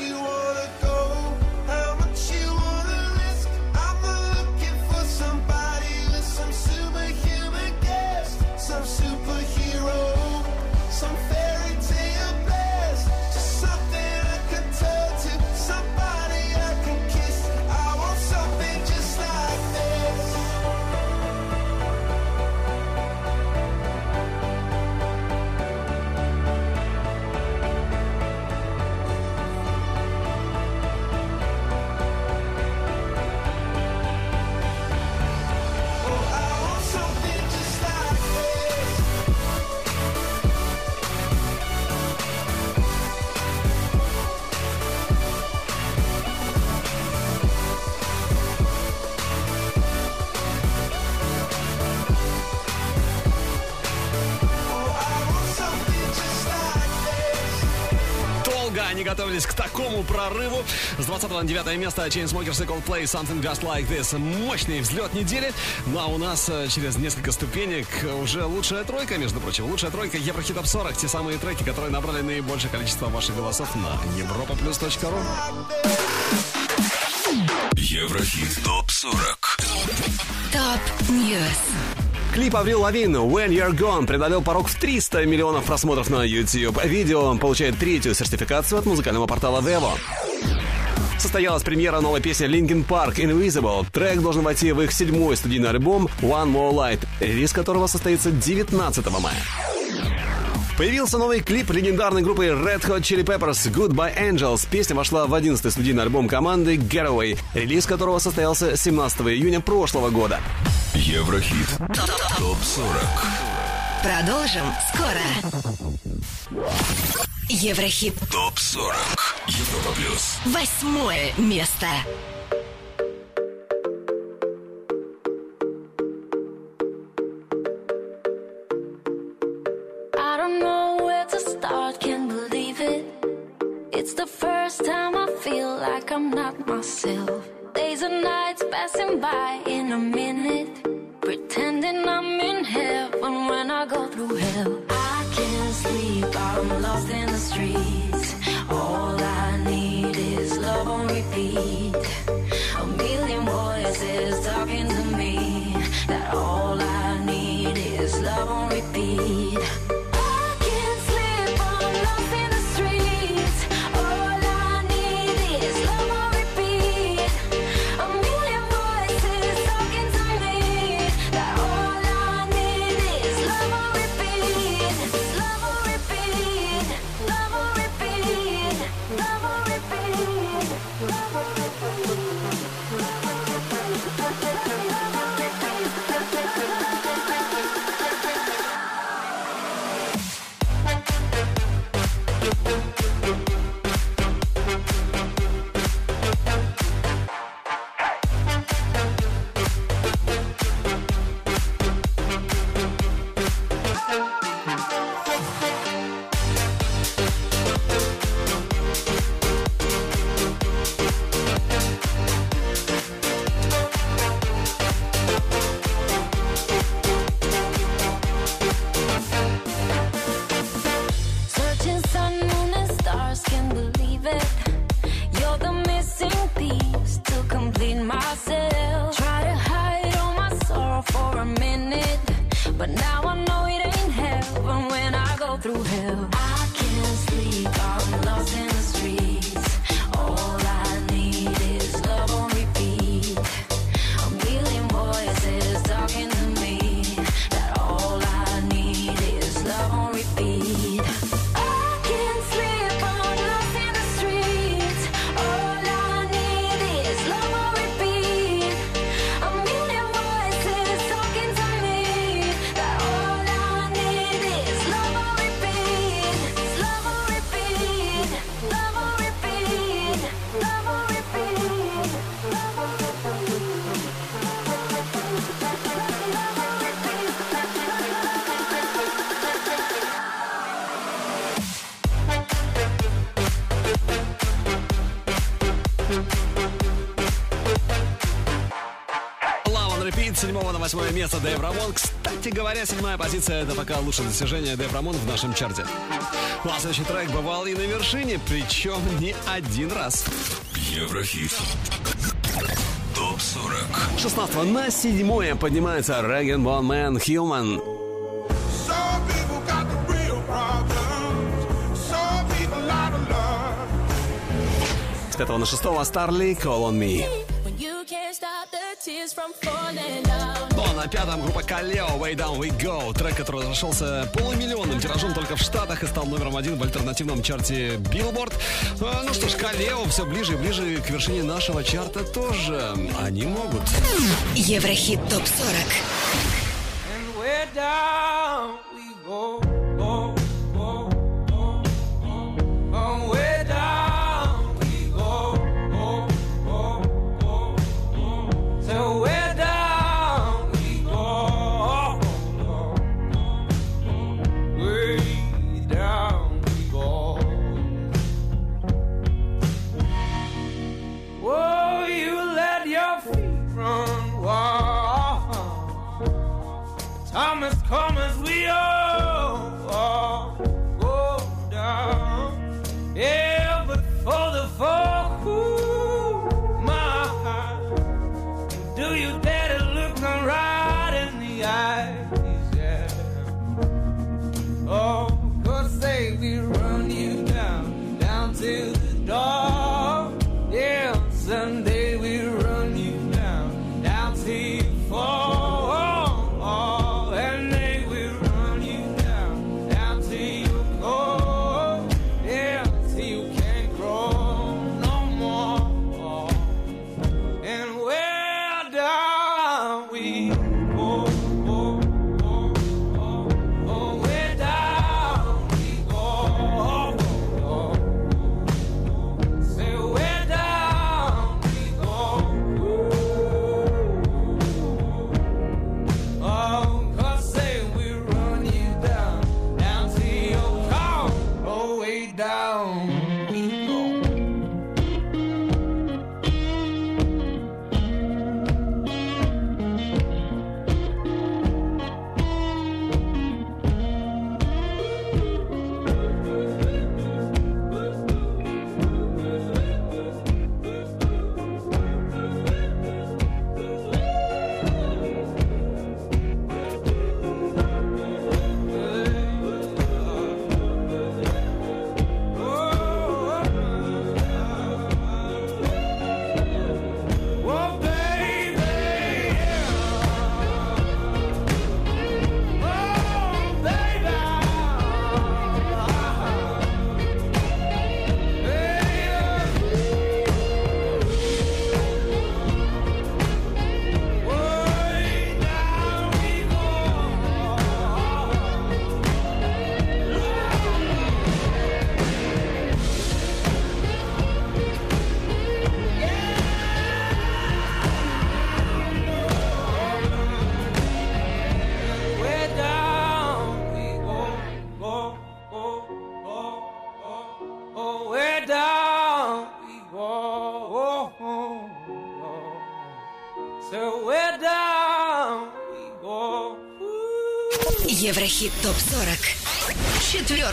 you want. Прорыву. С 20 на 9 место Chainsmokers и Coldplay Something Just Like This. Мощный взлет недели. Ну а у нас э, через несколько ступенек уже лучшая тройка, между прочим. Лучшая тройка Еврохит Топ 40. Те самые треки, которые набрали наибольшее количество ваших голосов на europaplus.ru. Еврохит ТОП-40 Top News. Клип Аврил Лавин «When You're Gone» преодолел порог в 300 миллионов просмотров на YouTube. Видео получает третью сертификацию от музыкального портала Vevo. Состоялась премьера новой песни Linkin Park Invisible. Трек должен войти в их седьмой студийный альбом One More Light, релиз которого состоится 19 мая. Появился новый клип легендарной группы Red Hot Chili Peppers Goodbye Angels. Песня вошла в 11-й студийный альбом команды Getaway, релиз которого состоялся 17 июня прошлого года. Еврохит ТОП-40 Продолжим скоро. Еврохит. ТОП-40 Европа Плюс Восьмое место. I don't know where to start, can't believe it. It's the first time I feel like I'm not myself. Days and nights passing by in a minute. I go through hell. I can't sleep, I'm lost in the streets. All I need is love on repeat. A million voices talking to me. That all I need is love on repeat. На 8 место Dave Ramone. Кстати говоря, седьмая позиция это пока лучшее достижение Dave Ramone в нашем чарте. Ну а следующий трек бывал и на вершине, причем не один раз. Еврохит ТОП-40 16 на седьмое поднимается Rag'n'Bone Man Human. С 5 на 6 Starley Call on Me. На пятом группа Калео Way Down We Go. Трек, который разошелся полумиллионным тиражом только в Штатах и стал номером один в альтернативном чарте Billboard. А, Ну что ж, Калео все ближе и ближе к вершине нашего чарта тоже. Они могут. Еврохит ТОП 40.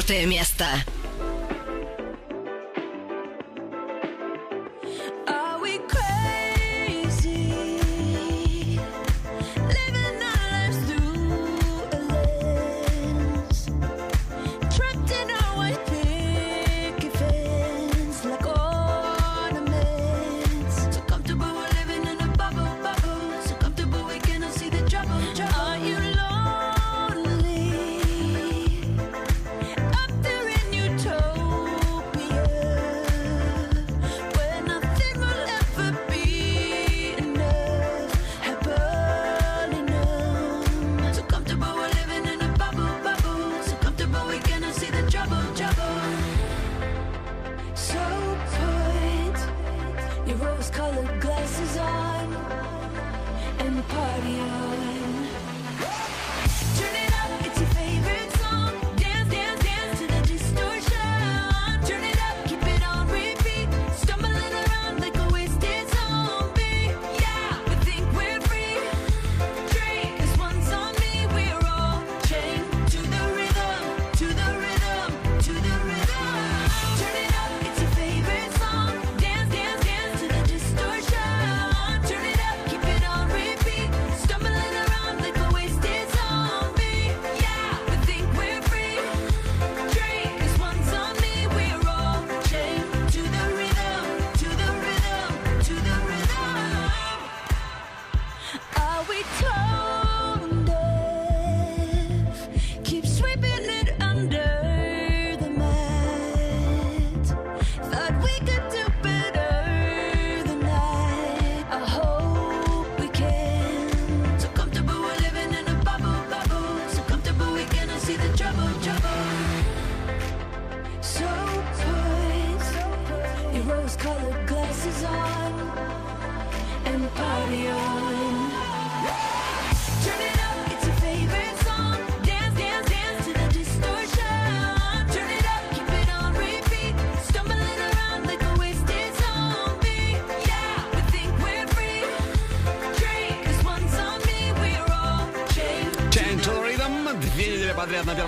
Четвертое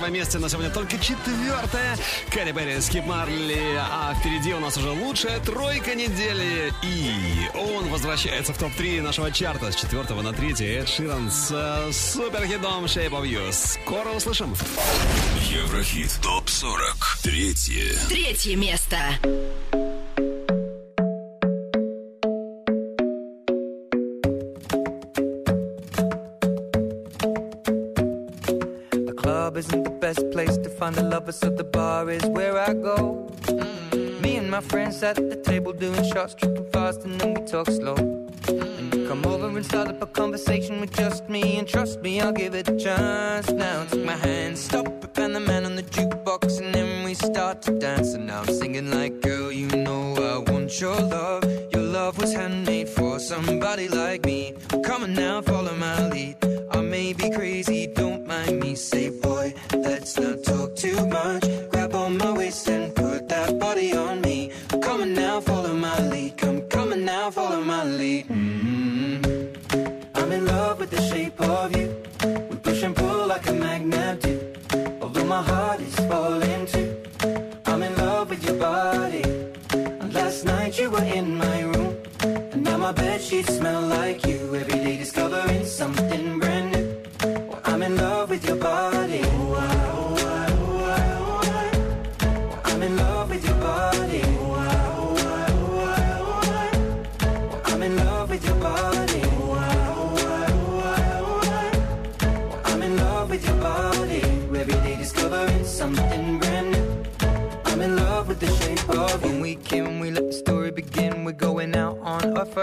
первом месте, на сегодня только четвертое. Кэрри Берри, Скип Марли, а впереди у нас уже лучшая тройка недели. И он возвращается в топ-3 нашего чарта с четвертого на третий. Эд Ширан с э, суперхитом Shape of You. Скоро услышим. Еврохит ТОП-40. Третье. Третье место. Start to dance. And now I'm singing like, girl, you know I want your love. Your love was handmade for somebody like me. Come on now, follow my lead. I may be crazy, don't mind me. Say,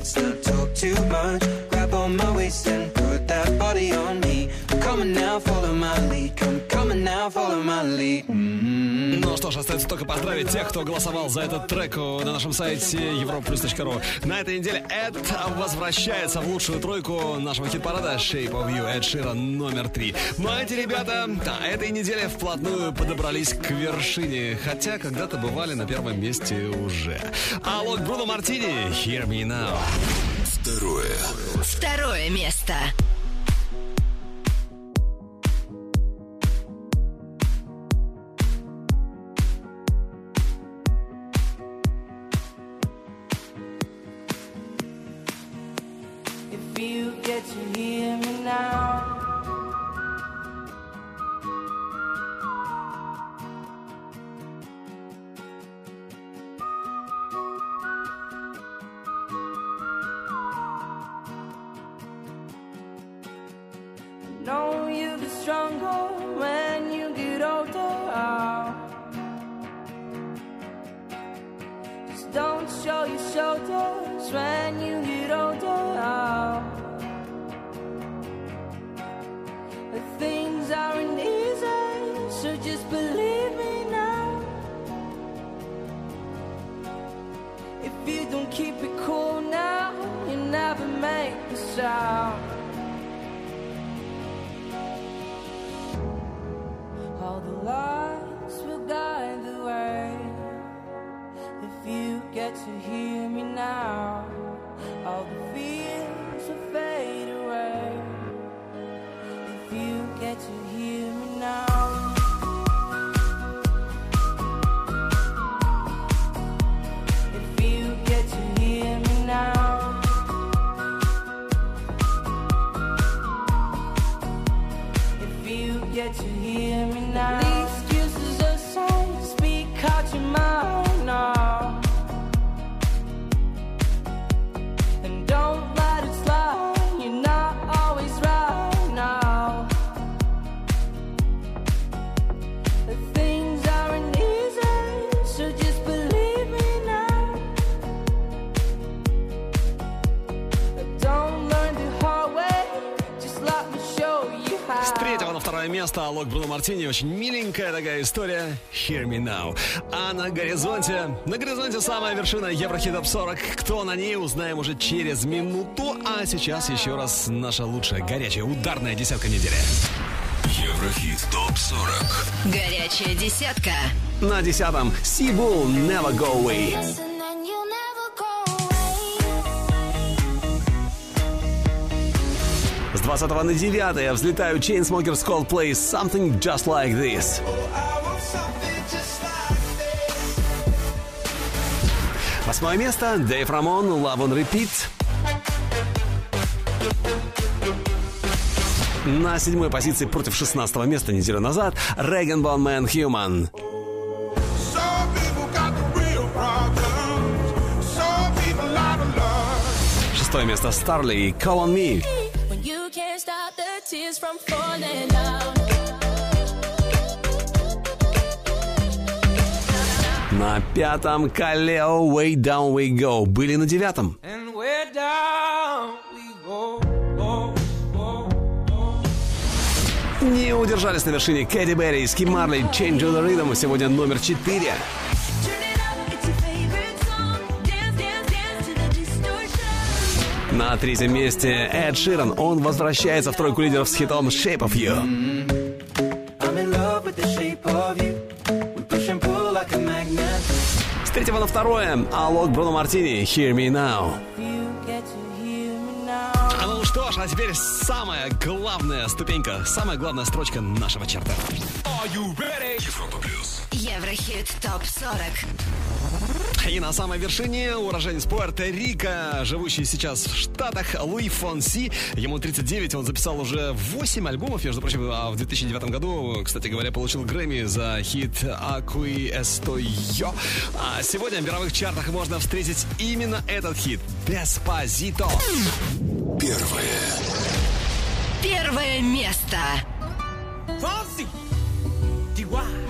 let's not talk too much. Grab on my waist and put that body on me. Ну что ж, остается только поздравить тех, кто голосовал за этот трек на нашем сайте europlus.ru. На этой неделе Эд возвращается в лучшую тройку нашего хит-парада Shape of You, Эд Ширан номер три. Ну а эти ребята на этой неделе вплотную подобрались к вершине, хотя когда-то бывали на первом месте уже. Алок Бруно Мартини, Hear Me Now. Второе. Второе место. out. Алок Бруно Мартини. Очень миленькая такая история. Hear me now. А на горизонте... На горизонте самая вершина Еврохит Топ 40. Кто на ней, узнаем уже через минуту. А сейчас еще раз наша лучшая горячая ударная десятка недели. Еврохит ТОП-40 Горячая десятка. На десятом Сибул Never Go Away. 20 на 9 взлетают Chainsmokers Coldplay Something Just Like This. Восьмое место Dave Ramone Love on Repeat. На седьмой позиции против 16 места неделю назад Rag'n'Bone Man Human. Шестое место Starley Call on Me. From falling down. На пятом Калео Way Down We Go. Были на девятом. And we're down we go. Не удержались на вершине Кэти Берри, Ски Марли, Change the Rhythm. Сегодня номер четыре. На третьем месте Эд Ширан. Он возвращается в тройку лидеров с хитом Shape of You. I'm in love with the shape of you. We push and pull like a magnet. С третьего на второе Алок Бруно Мартини Hear Me Now. А ну что ж, а теперь самая главная ступенька, самая главная строчка нашего чарта. Европа Плюс. Еврохит ТОП 40. И на самой вершине уроженец Пуэрто-Рико, живущий сейчас в Штатах, Луи Фонси. Ему 39, он записал уже 8 альбомов, между прочим, а в 2009 году, кстати говоря, получил Грэмми за хит «Акуи Эстой Йо». А сегодня в мировых чартах можно встретить именно этот хит «Деспозито». Первое. Первое место. Fonsi. Oh,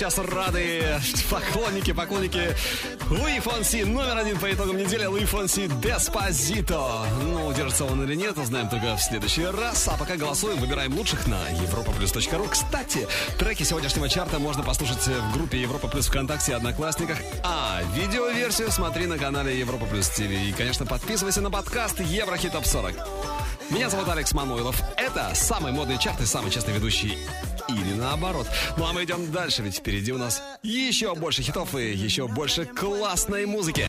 сейчас рады поклонники, поклонники Луи Фонси. Номер один по итогам недели Луи Фонси Деспозито. Ну, удержится он или нет, узнаем только в следующий раз. А пока голосуем, выбираем лучших на europaplus.ru. Кстати, треки сегодняшнего чарта можно послушать в группе Европа Плюс ВКонтакте и Одноклассниках. А видеоверсию смотри на канале Европа Плюс ТВ. И, конечно, подписывайся на подкаст Еврохит Топ 40. Меня зовут Алекс Мануилов. Это самый модный чарт и самый честный ведущий или наоборот. Ну а мы идем дальше, ведь впереди у нас еще больше хитов и еще больше классной музыки.